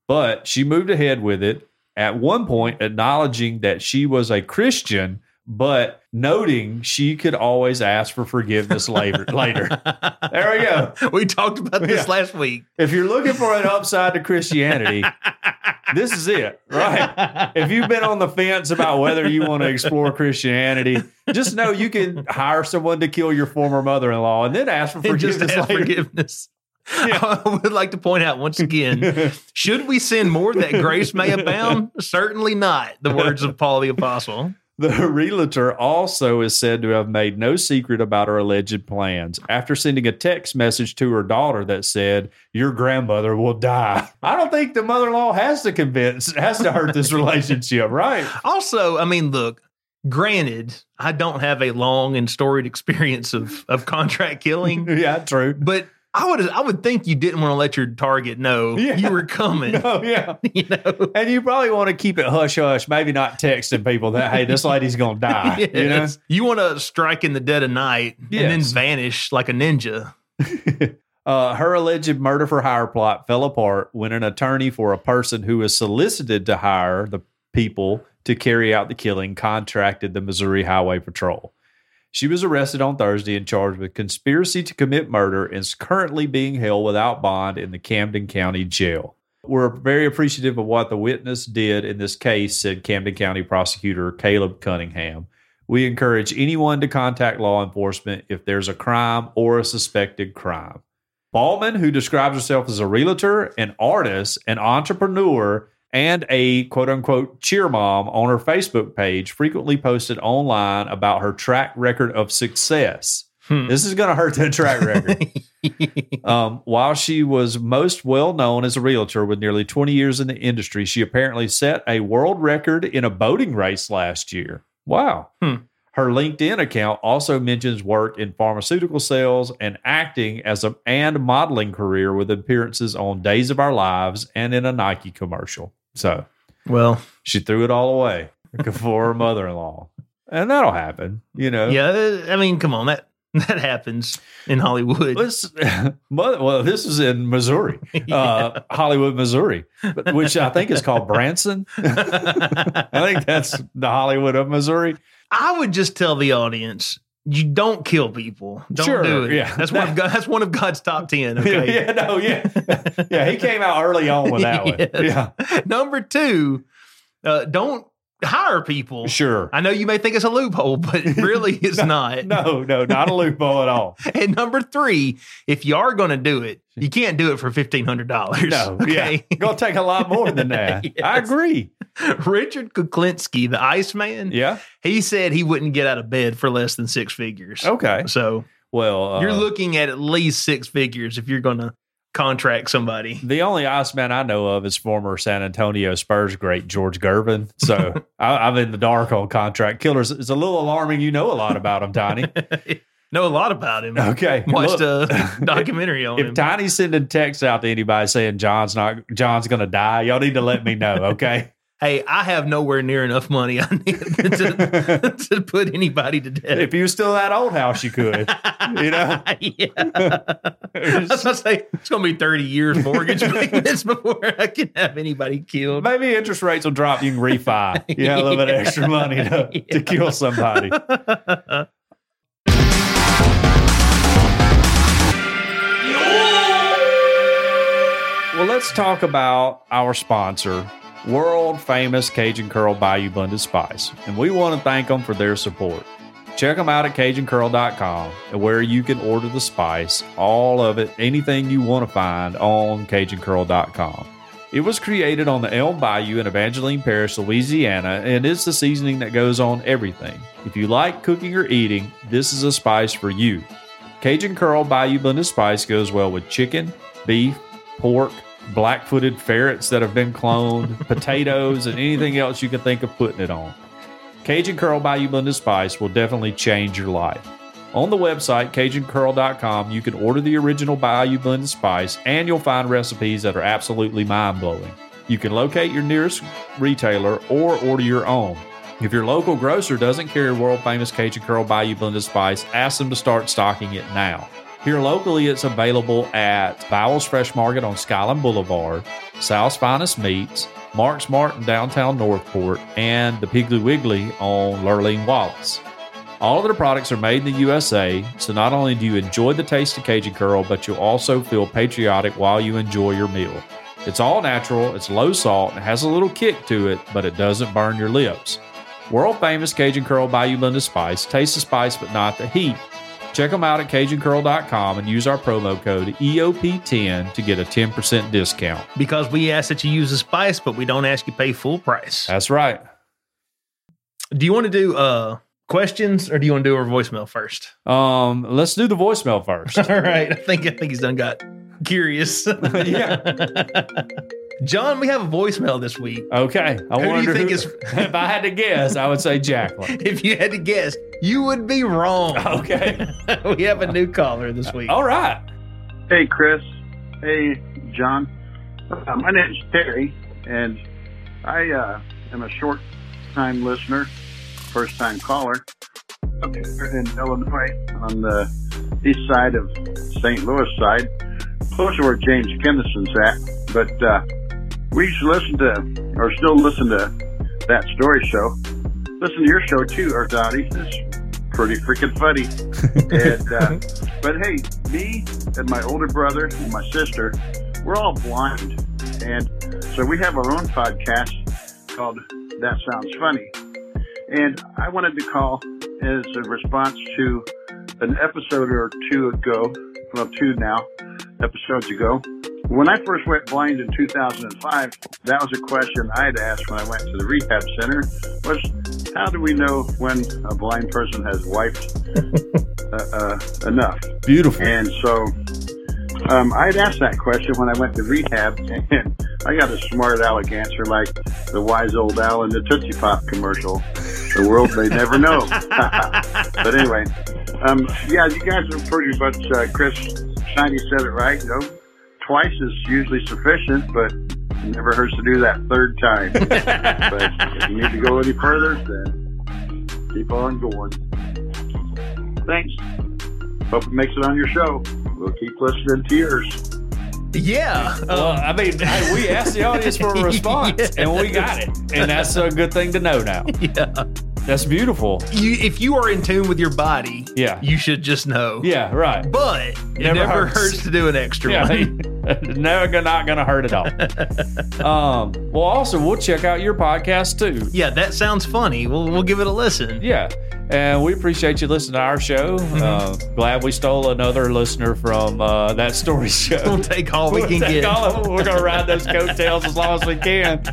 But she moved ahead with it, at one point acknowledging that she was a Christian, but noting she could always ask for forgiveness later. later. [laughs] There we go. We talked about this Yeah. last week. If you're looking for an upside to Christianity, [laughs] this is it, right? If you've been on the fence about whether you want to explore Christianity, just know you can hire someone to kill your former mother-in-law and then ask for forgiveness ask later. forgiveness. [laughs] I would like to point out once again should we sin more that grace may abound? Certainly not, the words of Paul the Apostle. The realtor also is said to have made no secret about her alleged plans after sending a text message to her daughter that said, Your grandmother will die. [laughs] I don't think the mother in law has to convince, has to hurt this relationship, [laughs] right? Also, I mean, look, granted, I don't have a long and storied experience of, of contract killing, [laughs] Yeah, true. but I would I would think you didn't want to let your target know Yeah. you were coming. [laughs] Oh, yeah. [laughs] You know? And you probably want to keep it hush hush, maybe not texting people that, hey, this lady's going [laughs] to die. You know? You want to strike in the dead of night and then vanish like a ninja. Uh, her alleged murder for hire plot fell apart when an attorney for a person who was solicited to hire the people to carry out the killing contracted the Missouri Highway Patrol. She was arrested on Thursday and charged with conspiracy to commit murder and is currently being held without bond in the Camden County Jail. We're very appreciative of what the witness did in this case, said Camden County prosecutor Caleb Cunningham. We encourage anyone to contact law enforcement if there's a crime or a suspected crime. Bauman, who describes herself as a realtor, an artist, an entrepreneur, and a quote unquote cheer mom on her Facebook page, frequently posted online about her track record of success. Hmm. This is going to hurt that track [laughs] record. um, while she was most well known as a realtor with nearly 20 years in the industry, she apparently set a world record in a boating race last year. Wow. Hmm. Her LinkedIn account also mentions work in pharmaceutical sales and acting as a and modeling career with appearances on Days of Our Lives and in a Nike commercial. So well, she threw it all away for her mother-in-law. And that'll happen, you know. yeah. I mean, come on, that that happens in Hollywood. Well, this [laughs] is in Missouri, [laughs] uh, Hollywood, Missouri, which I think is called Branson. [laughs] I think that's the Hollywood of Missouri. I would just tell the audience, you don't kill people. Don't Sure, do it. yeah. That's one of [laughs] God, that's one of God's top ten. Okay. yeah, no, yeah, yeah. He came out early on with that one. [laughs] Yes. Yeah, Number two, uh, don't hire people. sure. I know you may think it's a loophole, but [laughs] really it's not. No, no, not a loophole at all. [laughs] And number three, if you are going to do it, you can't do it for fifteen hundred dollars. No, okay. yeah, gonna take a lot more than that. [laughs] I agree. Richard Kuklinski, the Iceman, Yeah. he said he wouldn't get out of bed for less than six figures. Okay. So Well, uh, you're looking at at least six figures if you're going to contract somebody. The only Iceman I know of is former San Antonio Spurs great George Gervin. So [laughs] I, I'm in the dark on contract killers. It's a little alarming. You know a lot about him, Tiny. [laughs] know a lot about him. Okay, Watched look, a [laughs] documentary on him. If. Tiny's sending texts out to anybody saying John's not John's going to die, y'all need to let me know. Okay. Hey, I have nowhere near enough money I need [laughs] to, [laughs] to put anybody to death. if you were still at old house, you could. You know. [laughs] yeah. I was gonna say it's gonna be thirty years mortgage payments before I can have anybody killed. Maybe interest rates will drop. You can refi. You have a little bit of extra money to, to kill somebody. Well, let's talk about our sponsor, world famous Cajun Curl Bayou Blended Spice. And we want to thank them for their support. Check them out at CajunCurl.com and where you can order the spice, all of it, anything you want to find on CajunCurl.com. It was created on the Elm Bayou in Evangeline Parish, Louisiana, and it's the seasoning that goes on everything. If you like cooking or eating, this is a spice for you. Cajun Curl Bayou Blended Spice goes well with chicken, beef, pork, black footed ferrets that have been cloned, [laughs] potatoes, and anything else you can think of putting it on. Cajun Curl Bayou Blended Spice will definitely change your life. On the website, CajunCurl.com, you can order the original Bayou Blended Spice and you'll find recipes that are absolutely mind blowing. You can locate your nearest retailer or order your own. If your local grocer doesn't carry world famous Cajun Curl Bayou Blended Spice, ask them to start stocking it now. Here locally, it's available at Bowles Fresh Market on Skyland Boulevard, South's Finest Meats, Mark's Mart in downtown Northport, and the Piggly Wiggly on Lurleen Wallace. All of their products are made in the USA, so not only do you enjoy the taste of Cajun Curl, but you'll also feel patriotic while you enjoy your meal. It's all natural, it's low salt, and has a little kick to it, but it doesn't burn your lips. World famous Cajun Curl Bayou Blended Spice. Taste the spice, but not the heat. Check them out at CajunCurl.com and use our promo code EOP10 to get a 10% discount. Because we ask that you use the spice, but we don't ask you pay full price. That's right. Do you want to do uh questions or do you want to do our voicemail first? Um, let's do the voicemail first. [laughs] All right. I think I think he's done got curious. [laughs] Yeah. [laughs] John, we have a voicemail this week. Okay. I Who do you think who- is- [laughs] if I had to guess, I would say Jacqueline. [laughs] If you had to guess, you would be wrong. [laughs] Okay. we have a new caller this week. All right. Hey, Chris. Hey, John. Uh, my name is Terry, and I uh, am a short time listener, first time caller up here in Illinois on the east side of St. Louis side, close to where James Kendison's at. But uh, we used to listen to, or still listen to, that story show. Listen to your show too, Ardati. It's pretty freaking funny. [laughs] and uh, but hey, me and my older brother and my sister, we're all blind, and so we have our own podcast called That Sounds Funny. And I wanted to call as a response to an episode or two ago, well, two now, episodes ago. When I first went blind in 2005, that was a question I'd asked when I went to the rehab center was, how do we know when a blind person has wiped [laughs] uh, uh, enough? Beautiful. And so um, I'd asked that question when I went to rehab, and I got a smart aleck answer like the wise old owl in the Tootsie Pop commercial. The world may never know. [laughs] [laughs] but anyway, um, yeah, you guys are pretty much, uh, Chris Shiny said it right. You know, twice is usually sufficient, but it never hurts to do that third time. [laughs] but if you need to go any further, then keep on going. Thanks. Hope it makes it on your show. We'll keep listening to yours. Yeah. Well, um, I mean, hey, we asked the audience for a [laughs] response, Yes. and we got it, and that's a good thing to know now. [laughs] yeah. That's beautiful. You, if you are in tune with your body, Yeah. you should just know. Yeah, right. But it Never never, hurts. hurts. to do an extra Yeah, one. [laughs] never not gonna hurt at all. [laughs] Um, well, also we'll check out your podcast too. Yeah, that sounds funny. We'll we'll give it a listen. Yeah, and we appreciate you listening to our show. Mm-hmm. Uh, glad we stole another listener from uh, that story [laughs] show. We'll take all we We'll can get. all of. We're gonna ride those coattails as long as we can.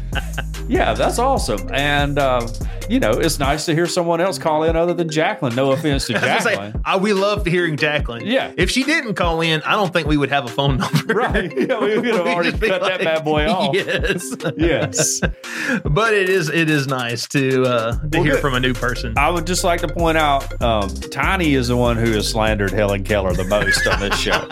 Yeah, that's awesome. And uh, you know, it's nice to hear someone else call in other than Jacqueline. No offense to [laughs] I say, Jacqueline. uh, we loved hearing Jacqueline. Yeah. If she didn't call in, I don't think we would have a phone number. [laughs] Right. [laughs] Yeah, we could have already cut that bad boy off. Yes. Yes. but it is it is nice to uh to Well, hear good. from a new person. I would just like to point out, um, Tiny is the one who has slandered Helen Keller the most on this show.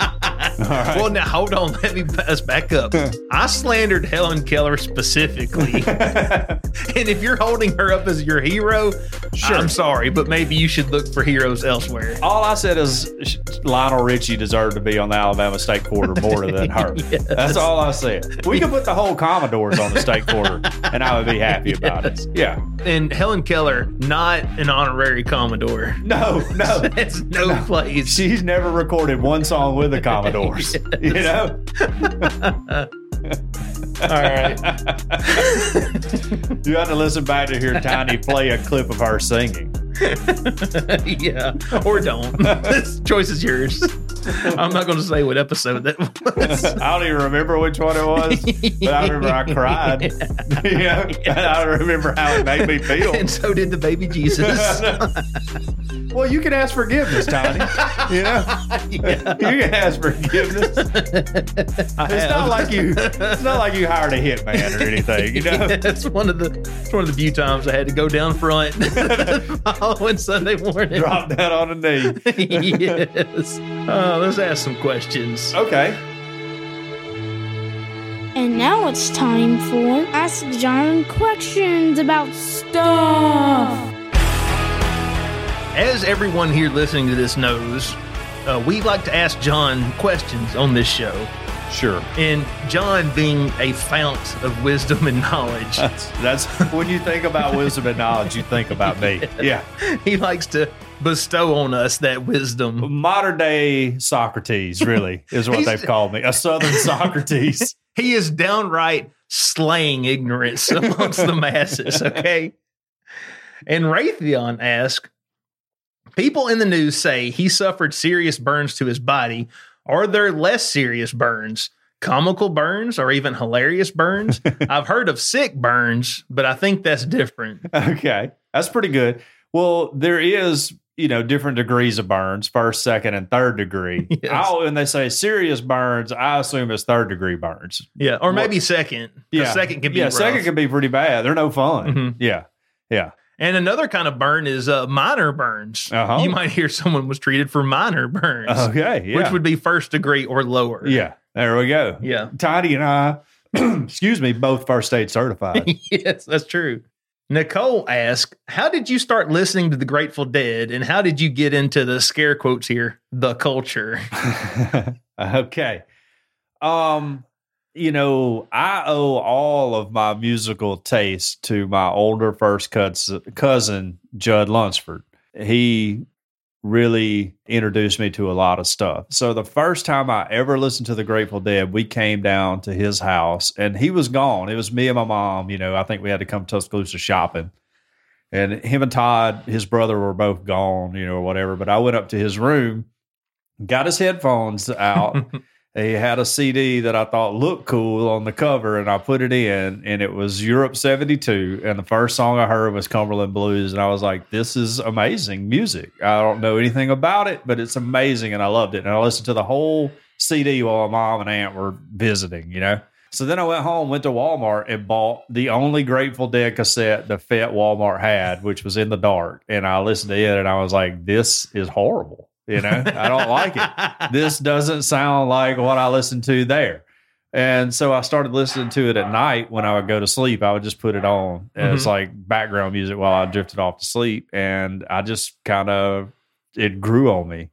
Right. Well, now hold on. Let me pass back up. [laughs] I slandered Helen Keller specifically, [laughs] and if you're holding her up as your hero, Sure. I'm sorry, but maybe you should look for heroes elsewhere. All I said is Lionel Richie deserved to be on the Alabama State Quarter more than [laughs] her. Yes. That's all I said. We could put the whole Commodores on the State Quarter, and I would be happy about it. Yeah. And Helen Keller, not an honorary Commodore. No, no. That's no, place. She's never recorded one song with Commodores. [laughs] You know? [laughs] All right. [laughs] you have to listen back to hear Tiny play a clip of her singing. yeah. Or don't. this choice is yours. [laughs] I'm not going to say what episode that [laughs] was. I don't even remember which one it was, but I remember I cried. [laughs] you know? And I remember how it made me feel. and so did the baby Jesus. well, you can ask forgiveness, Tiny. You know, Yeah. you can ask forgiveness. It's have. not like you. It's not like you hired a hitman or anything. You know. That's one of the it's one of the few times I had to go down front following Sunday morning. Drop down on a knee. yes. Uh, let's ask some questions. Okay. And now it's time for Ask John questions about stuff. As everyone here listening to this knows, uh, we like to ask John questions on this show. Sure. And John, being a fount of wisdom and knowledge, That's that's when you think about wisdom and knowledge, you think about me. [laughs] Yeah. he likes to bestow on us that wisdom. Modern day Socrates, really, is what they've called me. A Southern [laughs] Socrates. He is downright slaying ignorance [laughs] amongst the masses, okay? And Raytheon asked People in the news say he suffered serious burns to his body. Are there less serious burns? Comical burns or even hilarious burns? [laughs] I've heard of sick burns, but I think that's different. Okay. That's pretty good. Well, there is, you know, different degrees of burns, first, second, and third degree. [laughs] Yes. I, when they say serious burns, I assume it's third degree burns. Yeah, or maybe second. Yeah. second can be yeah, rough. second can be pretty bad. They're no fun. Mhm. Yeah. Yeah. And another kind of burn is uh, minor burns. Uh-huh. You might hear someone was treated for minor burns. Okay. Yeah. which would be first degree or lower. yeah. There we go. Yeah. Tiny and I, [clears throat] excuse me, both first aid certified. [laughs] yes, that's true. Nicole asked, How did you start listening to the Grateful Dead and how did you get into the scare quotes here, the culture? [laughs] okay. Um, you know, I owe all of my musical taste to my older first cous- cousin, Judd Lunsford. He really introduced me to a lot of stuff. So the first time I ever listened to the Grateful Dead, we came down to his house and he was gone. It was me and my mom, you know, I think we had to come to Tuscaloosa shopping. And him and Todd, his brother, were both gone, you know, or whatever. But I went up to his room, got his headphones out, [laughs] he had a CD that I thought looked cool on the cover, and I put it in, and it was Europe '72, and the first song I heard was Cumberland Blues, and I was like, "This is amazing music. I don't know anything about it, but it's amazing, and I loved it." And I listened to the whole CD while my mom and aunt were visiting, you know. So then I went home, went to Walmart, and bought the only Grateful Dead cassette the Fayette Walmart had, which was in the dark. And I listened to it, and I was like, "This is horrible." You know, I don't like it. This [laughs] doesn't sound like what I listened to there. And so I started listening to it at night when I would go to sleep. I would just put it on as Mhm. like background music while I drifted off to sleep. And I just kind of, it grew on me.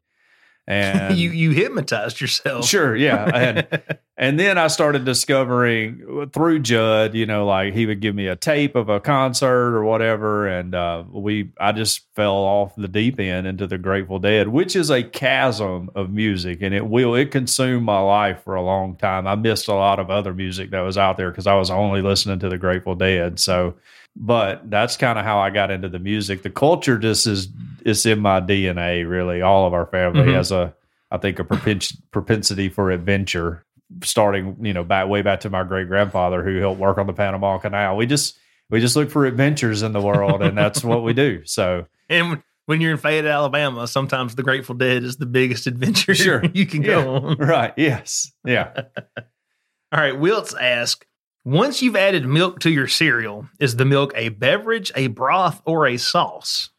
[laughs] And you you hypnotized yourself. Sure, yeah. And [laughs] and then I started discovering through Judd, you know, like he would give me a tape of a concert or whatever, and uh, we I just fell off the deep end into the Grateful Dead, which is a chasm of music, and it will it consumed my life for a long time. I missed a lot of other music that was out there because I was only listening to the Grateful Dead. So, but that's kind of how I got into the music. The culture just is it's in my DNA. Really, all of our family Mhm. has a I think a propens- propensity for adventure, starting you know back way back to my great grandfather who helped work on the Panama Canal. We just we just look for adventures in the world, and that's what we do. So And when you're in Fayette, Alabama, sometimes the Grateful Dead is the biggest adventure Sure. [laughs] you can go on. right, yes, yeah. [laughs] All right, Wilts ask, once you've added milk to your cereal, is the milk a beverage, a broth, or a sauce?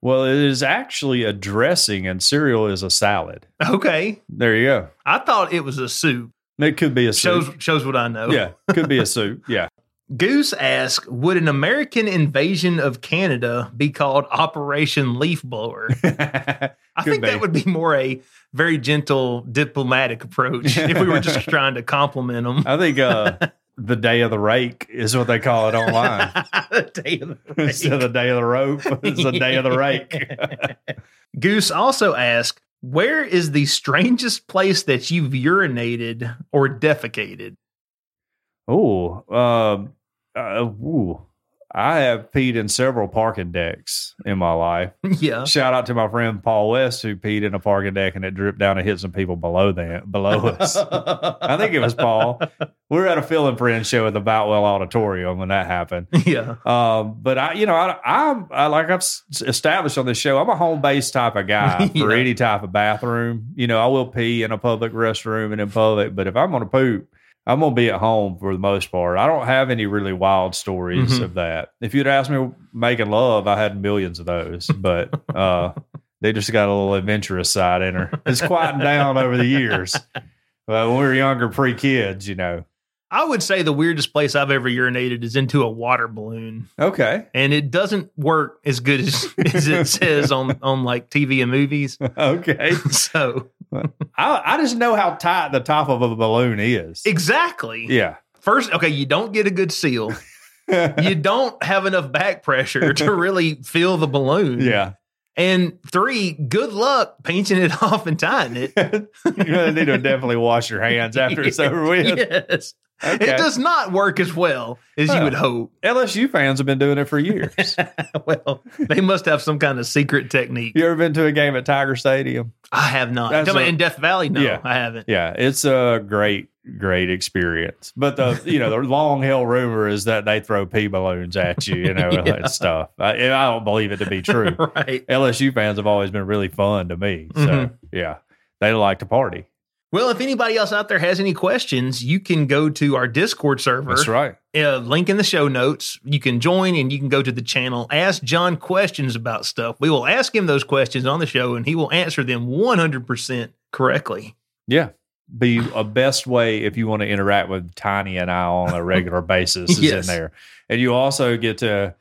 Well, it is actually a dressing, and cereal is a salad. Okay. There you go. I thought it was a soup. It could be a Shows soup. shows what I know. Yeah, could be a soup. [laughs] Yeah. Goose asks, would an American invasion of Canada be called Operation Leaf Blower? [laughs] I think be. that would be more a very gentle diplomatic approach if we were just [laughs] trying to compliment them. I think uh, the day of the rake is what they call it online. [laughs] Day of the [laughs] Instead of the day of the rope, [laughs] it's the day of the rake. Goose also asked, where is the strangest place that you've urinated or defecated? oh, um, uh, ooh. I have peed in several parking decks in my life. [laughs] yeah. Shout out to my friend Paul West who peed in a parking deck and it dripped down and hit some people below them below us. I think it was Paul. We [laughs] were at a Phil and Friends show at the Boutwell Auditorium when that happened. Yeah. Um, but I, you know, I, I'm I, like I've s- established on this show, I'm a home based type of guy [laughs] for any type of bathroom. You know, I will pee in a public restroom and in public, but if I'm going to poop, I'm going to be at home for the most part. I don't have any really wild stories Mhm. of that. If you'd asked me making love, I had millions of those, [laughs] but uh, they just got a little adventurous side in her. It's quieting down over the years. But when we were younger, pre kids, you know. I would say the weirdest place I've ever urinated is into a water balloon. Okay. And it doesn't work as good as, [laughs] as it says on, on like TV and movies. [laughs] Okay. So [laughs] I, I just know how tight the top of a balloon is. exactly. Yeah. First, okay, you don't get a good seal. [laughs] you don't have enough back pressure to really fill the balloon. yeah. And three, good luck pinching it [laughs] off and tying it. You're going to need to definitely wash your hands after it's over with. Yes. Okay. It does not work as well as you would hope. LSU fans have been doing it for years. [laughs] well, they must have some kind of secret technique. you ever been to a game at Tiger Stadium? I have not. That's a- in Death Valley? No, Yeah. I haven't. Yeah, it's a great, great experience. But the you know the long held rumor is that they throw pee balloons at you, you know, [laughs] Yeah. and stuff. I, and I don't believe it to be [laughs] true. right. LSU fans have always been really fun to me. So Mhm. yeah, they like to party. Well, if anybody else out there has any questions, you can go to our Discord server. That's right. uh, link in the show notes. You can join and you can go to the channel. Ask John questions about stuff. We will ask him those questions on the show and he will answer them 100% correctly. Yeah. Be a best way if you want to interact with Tiny and I on a regular [laughs] basis is Yes. in there. And you also get to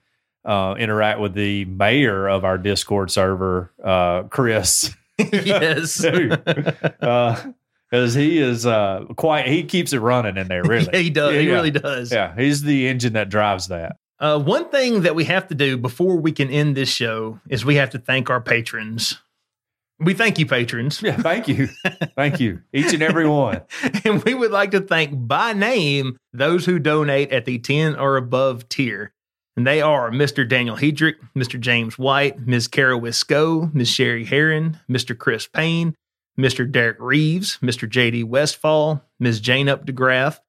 uh, interact with the mayor of our Discord server, uh, Chris. [laughs] yes. [laughs] Because he is uh quite he keeps it running in there [laughs] really Yeah, he does. Yeah, he yeah. really does. yeah he's the engine that drives that Uh, one thing that we have to do before we can end this show is we have to thank our patrons. We thank you, patrons. yeah thank you thank you each and every one [laughs] and we would like to thank by name those who donate at the 10 or above tier. And they are Mr. Daniel Hedrick, Mr. James White, Ms. Kara Wisco, Ms. Sherry Heron, Mr. Chris Payne, Mr. Derek Reeves, Mr. JD Westfall, Ms. Jane Up DeGraff,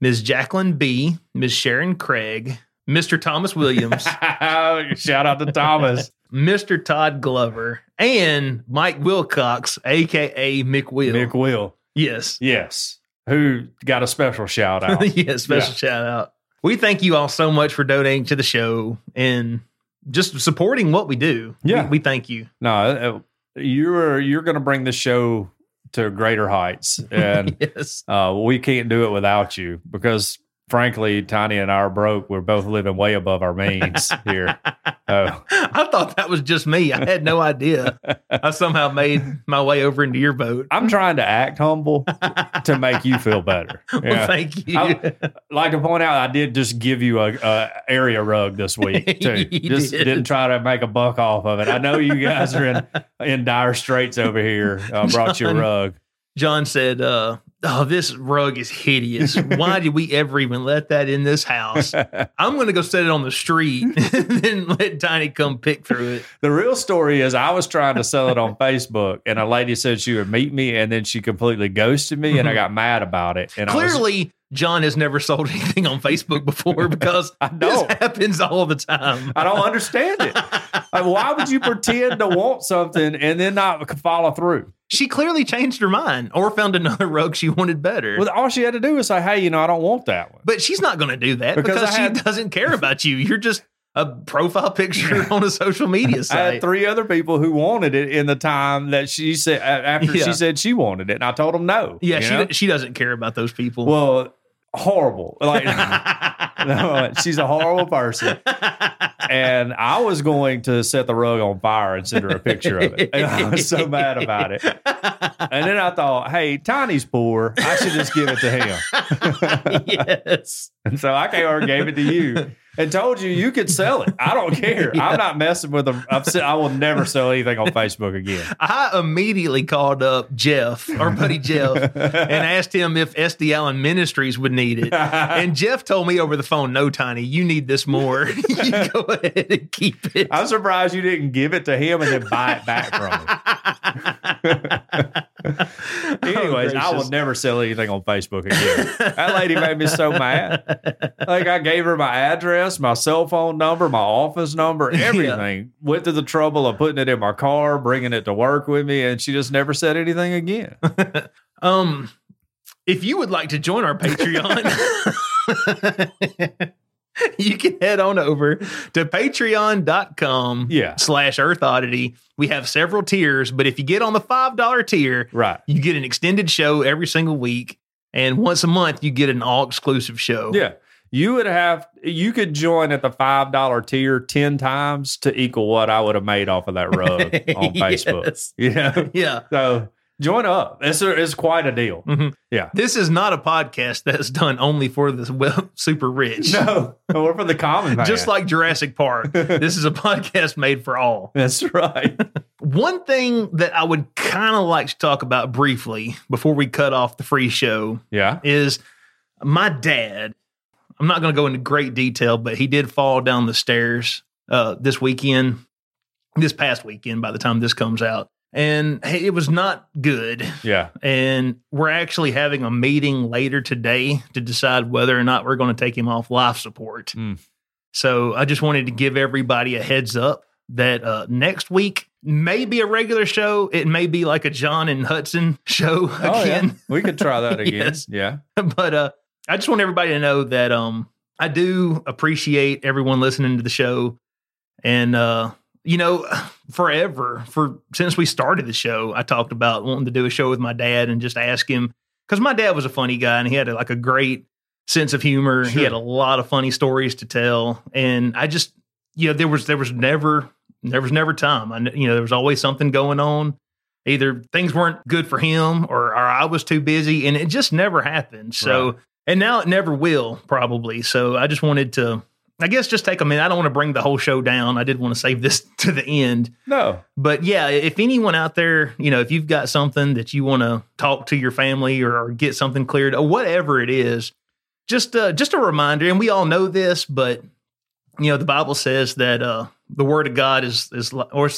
Ms. Jacqueline B., Ms. Sharon Craig, Mr. Thomas Williams, [laughs] Shout out to Thomas. Mr. Todd Glover, and Mike Wilcox, aka Mick Will. Mick Will. Yes. Yes. Who got a special shout out. [laughs] yeah, special Yeah. shout out. We thank you all so much for donating to the show and just supporting what we do. Yeah. We, we thank you. no, you're you're going to bring the show to greater heights, [laughs] and yes. uh, we can't do it without you because, frankly, Tiny and I are broke. We're both living way above our means [laughs] here. Oh, I thought that was just me. I had no idea. I somehow made my way over into your boat. I'm trying to act humble to make you feel better. [laughs] Well, thank you. I- like to point out, I did just give you a, a area rug this [laughs] week too. Just did. didn't try to make a buck off of it. I know you guys are in in dire straits over here. I brought you a rug. John said, uh, Oh, this rug is hideous. Why did we ever even let that in this house? [laughs] I'm going to go set it on the street [laughs] and then let Tiny come pick through it. The real story is I was trying to sell it on Facebook, and a lady said she would meet me, and then she completely ghosted me, and I mm-hmm. got mad about it. And I was- Clearly, John has never sold [laughs] anything on Facebook before because [laughs] I this don't. happens all the time. I don't understand it. [laughs] Like, why would you pretend to want something and then not follow through? She clearly changed her mind or found another rug she wanted better. Well, all she had to do was say, "Hey, you know, I don't want that one." but she's not going to do that Because because, I she had- doesn't care about you. You're just a profile picture on a social media site. I had three other people who wanted it in the time that she said after Yeah. she said she wanted it, and I told them no. yeah, she know? she doesn't care about those people. well, horrible. Like, no, [laughs] [laughs] she's a horrible person. And I was going to set the rug on fire and send her a picture of it. And I was so mad about it. And then I thought, hey, Tiny's poor. I should just give it to him. [laughs] yes. And so I came over and gave it to you and told you you could sell it. I don't care. [laughs] I'm not messing with them. I'm, I will never sell anything on Facebook again. I immediately called up Jeff, our buddy Jeff, [laughs] and asked him if SD Allen Ministries would need it. [laughs] And Jeff told me over the phone, "No, Tiny, you need this more. you go ahead and keep it." I'm surprised you didn't give it to him and then buy it back from him. Oh, Anyways, I will never sell anything on Facebook again. That lady made me so mad. Like I gave her my address, my cell phone number, my office number, [laughs] everything. Went to the trouble of putting it in my car, bringing it to work with me, and she just never said anything again. [laughs] Um, if you would like to join our Patreon, [laughs] you can head on over to patreon.com Yeah. slash Earth Oddity. We have several tiers, but if you get on the $5 tier, Right. you get an extended show every single week. And once a month, you get an all exclusive show. Yeah. You would have you could join at the five dollar tier ten times to equal what I would have made off of that rug [laughs] on Facebook. Yes. [laughs] Know? Yeah. So join up. It's a, it's quite a deal. Mhm. Yeah. This is not a podcast that's done only for the well, super rich. No, we're for the common [laughs] man. Just like Jurassic Park, this is a podcast made for all. that's right. One thing that I would kind of like to talk about briefly before we cut off the free show Yeah. is my dad. I'm not going to go into great detail, but he did fall down the stairs uh, this weekend, this past weekend, by the time this comes out. And it was not good. Yeah. And we're actually having a meeting later today to decide whether or not we're going to take him off life support. Mm. So I just wanted to give everybody a heads up that uh, next week may be a regular show. It may be like a John and Hudson [laughs] show Oh, yeah. again. We could try that [laughs] again. Yes. Yeah. [laughs] but uh, I just want everybody to know that um, I do appreciate everyone listening to the show. And, uh, you know, [sighs] forever, for since we started the show, I talked about wanting to do a show with my dad and just ask him because my dad was a funny guy and he had like a great sense of humor. He had a lot of funny stories to tell. And I just, you know, there was, there was never, there was never time. I, you know, there was always something going on. Either things weren't good for him or, or I was too busy and it just never happened. So, Right. And now it never will probably. So I just wanted to, I guess, just take a minute. I don't want to bring the whole show down. I did want to save this [laughs] to the end. No. But yeah, if anyone out there, you know, if you've got something that you want to talk to your family or, or get something cleared or whatever it is, just uh, just a reminder. And we all know this, but you know, the Bible says that uh, the word of God is is or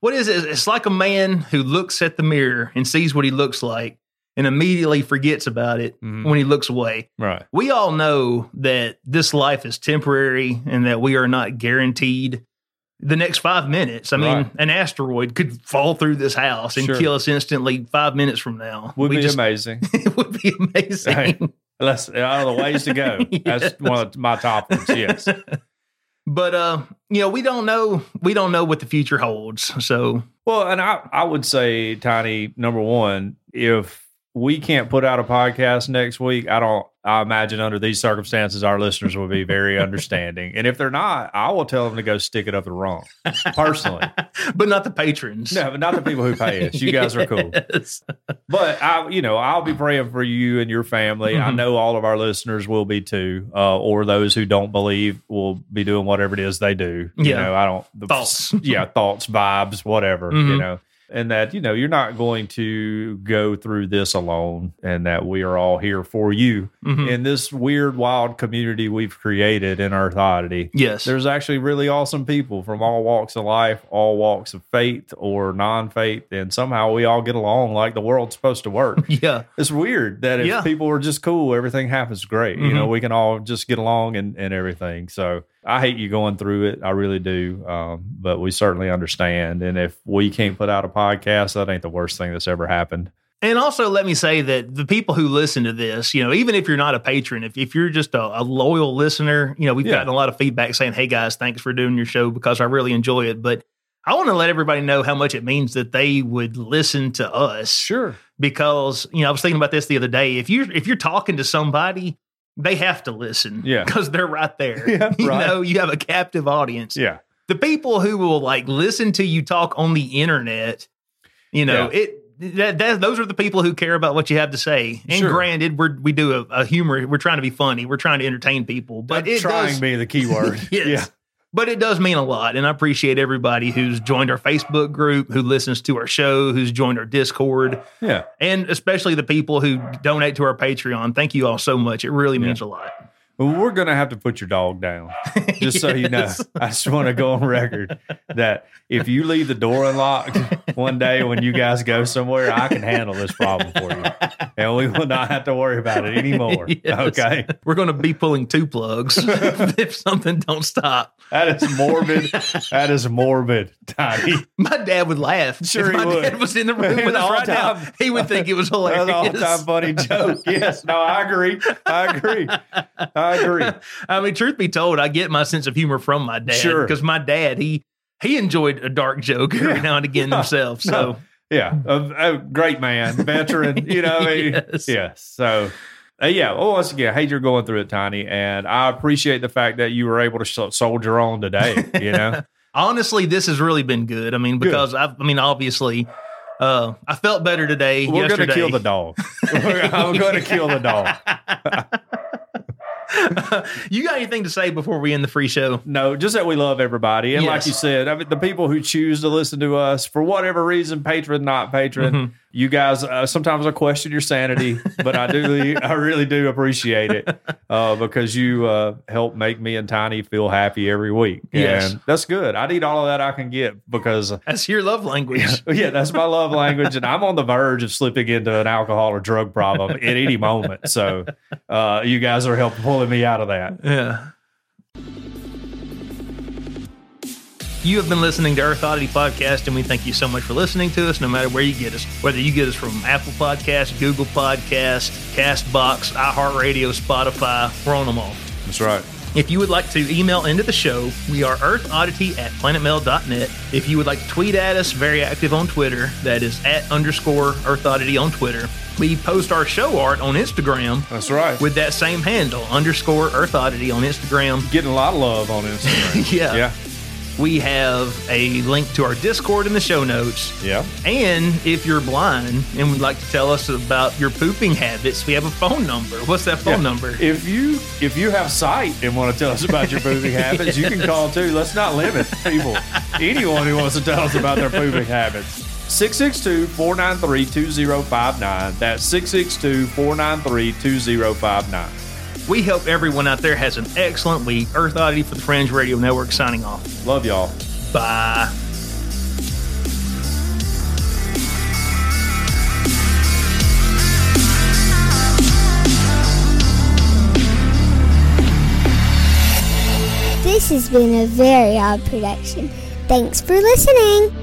what is it? It's like a man who looks at the mirror and sees what he looks like and immediately forgets about it Mhm. when he looks away. Right. We all know that this life is temporary and that we are not guaranteed the next five minutes. I mean, Right. an asteroid could fall through this house and Sure. kill us instantly five minutes from now. Would we be just, amazing. [laughs] it would be amazing. Right. That's out of the ways to go. [laughs] That's one of my top ones. Yes. [laughs] but uh, you know, we don't know we don't know what the future holds. So Well, and I, I would say, Tiny, number one, if we can't put out a podcast next week, I don't, I imagine under these circumstances, our listeners will be very understanding. And if they're not, I will tell them to go stick it up the wrong, personally. [laughs] but not the patrons. No, but not the people who pay us. You guys are cool. But I, you know, I'll be praying for you and your family. I Mhm. know all of our listeners will be too, uh, or those who don't believe will be doing whatever it is they do. You know, I don't the, Thoughts. [laughs] yeah, thoughts, vibes, whatever. You Mhm. know, and that you know you're not going to go through this alone, and that we are all here for you Mhm. in this weird, wild community we've created in Earth Oddity. Yes. There's actually really awesome people from all walks of life, all walks of faith or non-faith, and somehow we all get along like the world's supposed to work. [laughs] yeah. it's weird that if Yeah. people are just cool, everything happens great. You know, Mhm. we can all just get along and, and everything. So I hate you going through it. I really do. Um, but we certainly understand. And if we can't put out a podcast, that ain't the worst thing that's ever happened. And also, let me say that the people who listen to this, you know, even if you're not a patron, if, if you're just a, a loyal listener, you know, we've Yeah. gotten a lot of feedback saying, hey guys, thanks for doing your show because I really enjoy it. But I want to let everybody know how much it means that they would listen to us Sure. because, you know, I was thinking about this the other day. If you're if you're talking to somebody, they have to listen. Yeah. Because they're right there. [laughs] Yeah, you right. know, you have a captive audience Yeah. the people who will like listen to you talk on the internet, you know, it that, that those are the people who care about what you have to say. And Sure. granted, we're we do a, a humor. We're trying to be funny. We're trying to entertain people, but trying does. be the key word. [laughs] yes. Yeah. But it does mean a lot, and I appreciate everybody who's joined our Facebook group, who listens to our show, who's joined our Discord, Yeah. and especially the people who donate to our Patreon. Thank you all so much. It really means a lot. Well, we're going to have to put your dog down, [laughs] just so you know. I just want to go on record that if you leave the door unlocked one day when you guys go somewhere, I can handle this problem for you. And we will not have to worry about it anymore. [laughs] Yes. Okay. We're going to be pulling two plugs [laughs] if something don't stop. That is morbid. that is morbid, Tiny. My dad would laugh. Sure if he my would. dad was in the room with us right now. all-time- He would think it was hilarious. an all time funny joke. Yes. No, I agree. I agree. I agree. [laughs] I mean, truth be told, I get my sense of humor from my dad. Sure. Because my dad, he he enjoyed a dark joke every Yeah. now and again [laughs] himself. So. Yeah. A, a great man, veteran, you know, I [laughs] Yes. yes. So, uh, yeah. Well, once again, I hate you're going through it, Tiny. And I appreciate the fact that you were able to sh- soldier on today, you know? honestly, this has really been good. I mean, because I, I mean, obviously, uh, I felt better today. We're going to kill the dog. I'm going to kill the dog. [laughs] you got anything to say before we end the free show? No, just that we love everybody. And like you said, I mean, the people who choose to listen to us for whatever reason, patron, not patron, Mhm. You guys, uh, sometimes I question your sanity, but I do, [laughs] I really do appreciate it uh, because you uh, help make me and Tiny feel happy every week. Yes. That's good. I need all of that I can get because, That's your love language. [laughs] yeah, that's my love language. And I'm on the verge of slipping into an alcohol or drug problem at any moment. So uh, you guys are helping pulling me out of that. Yeah. You have been listening to Earth Oddity Podcast, and we thank you so much for listening to us, no matter where you get us. Whether you get us from Apple Podcast, Google Podcast, Castbox, iHeartRadio, Spotify, we're on them all. That's right. If you would like to email into the show, we are earthoddity at planetmail.net. If you would like to tweet at us, very active on Twitter, that is at underscore earthoddity on Twitter. We post our show art on Instagram That's right. with that same handle, underscore earthoddity on Instagram. getting a lot of love on Instagram. [laughs] Yeah. Yeah. We have a link to our Discord in the show notes. Yeah. And if you're blind and would like to tell us about your pooping habits, we have a phone number. What's that phone Yeah. number? If you if you have sight and want to tell us about your pooping [laughs] habits, you can call too. Let's not limit people. Anyone who wants to tell us about their pooping habits. 662-493-2059. That's 662-493-2059. We hope everyone out there has an excellent week. Earth Oddity for the Fringe Radio Network signing off. Love y'all. Bye. This has been a very odd production. Thanks for listening.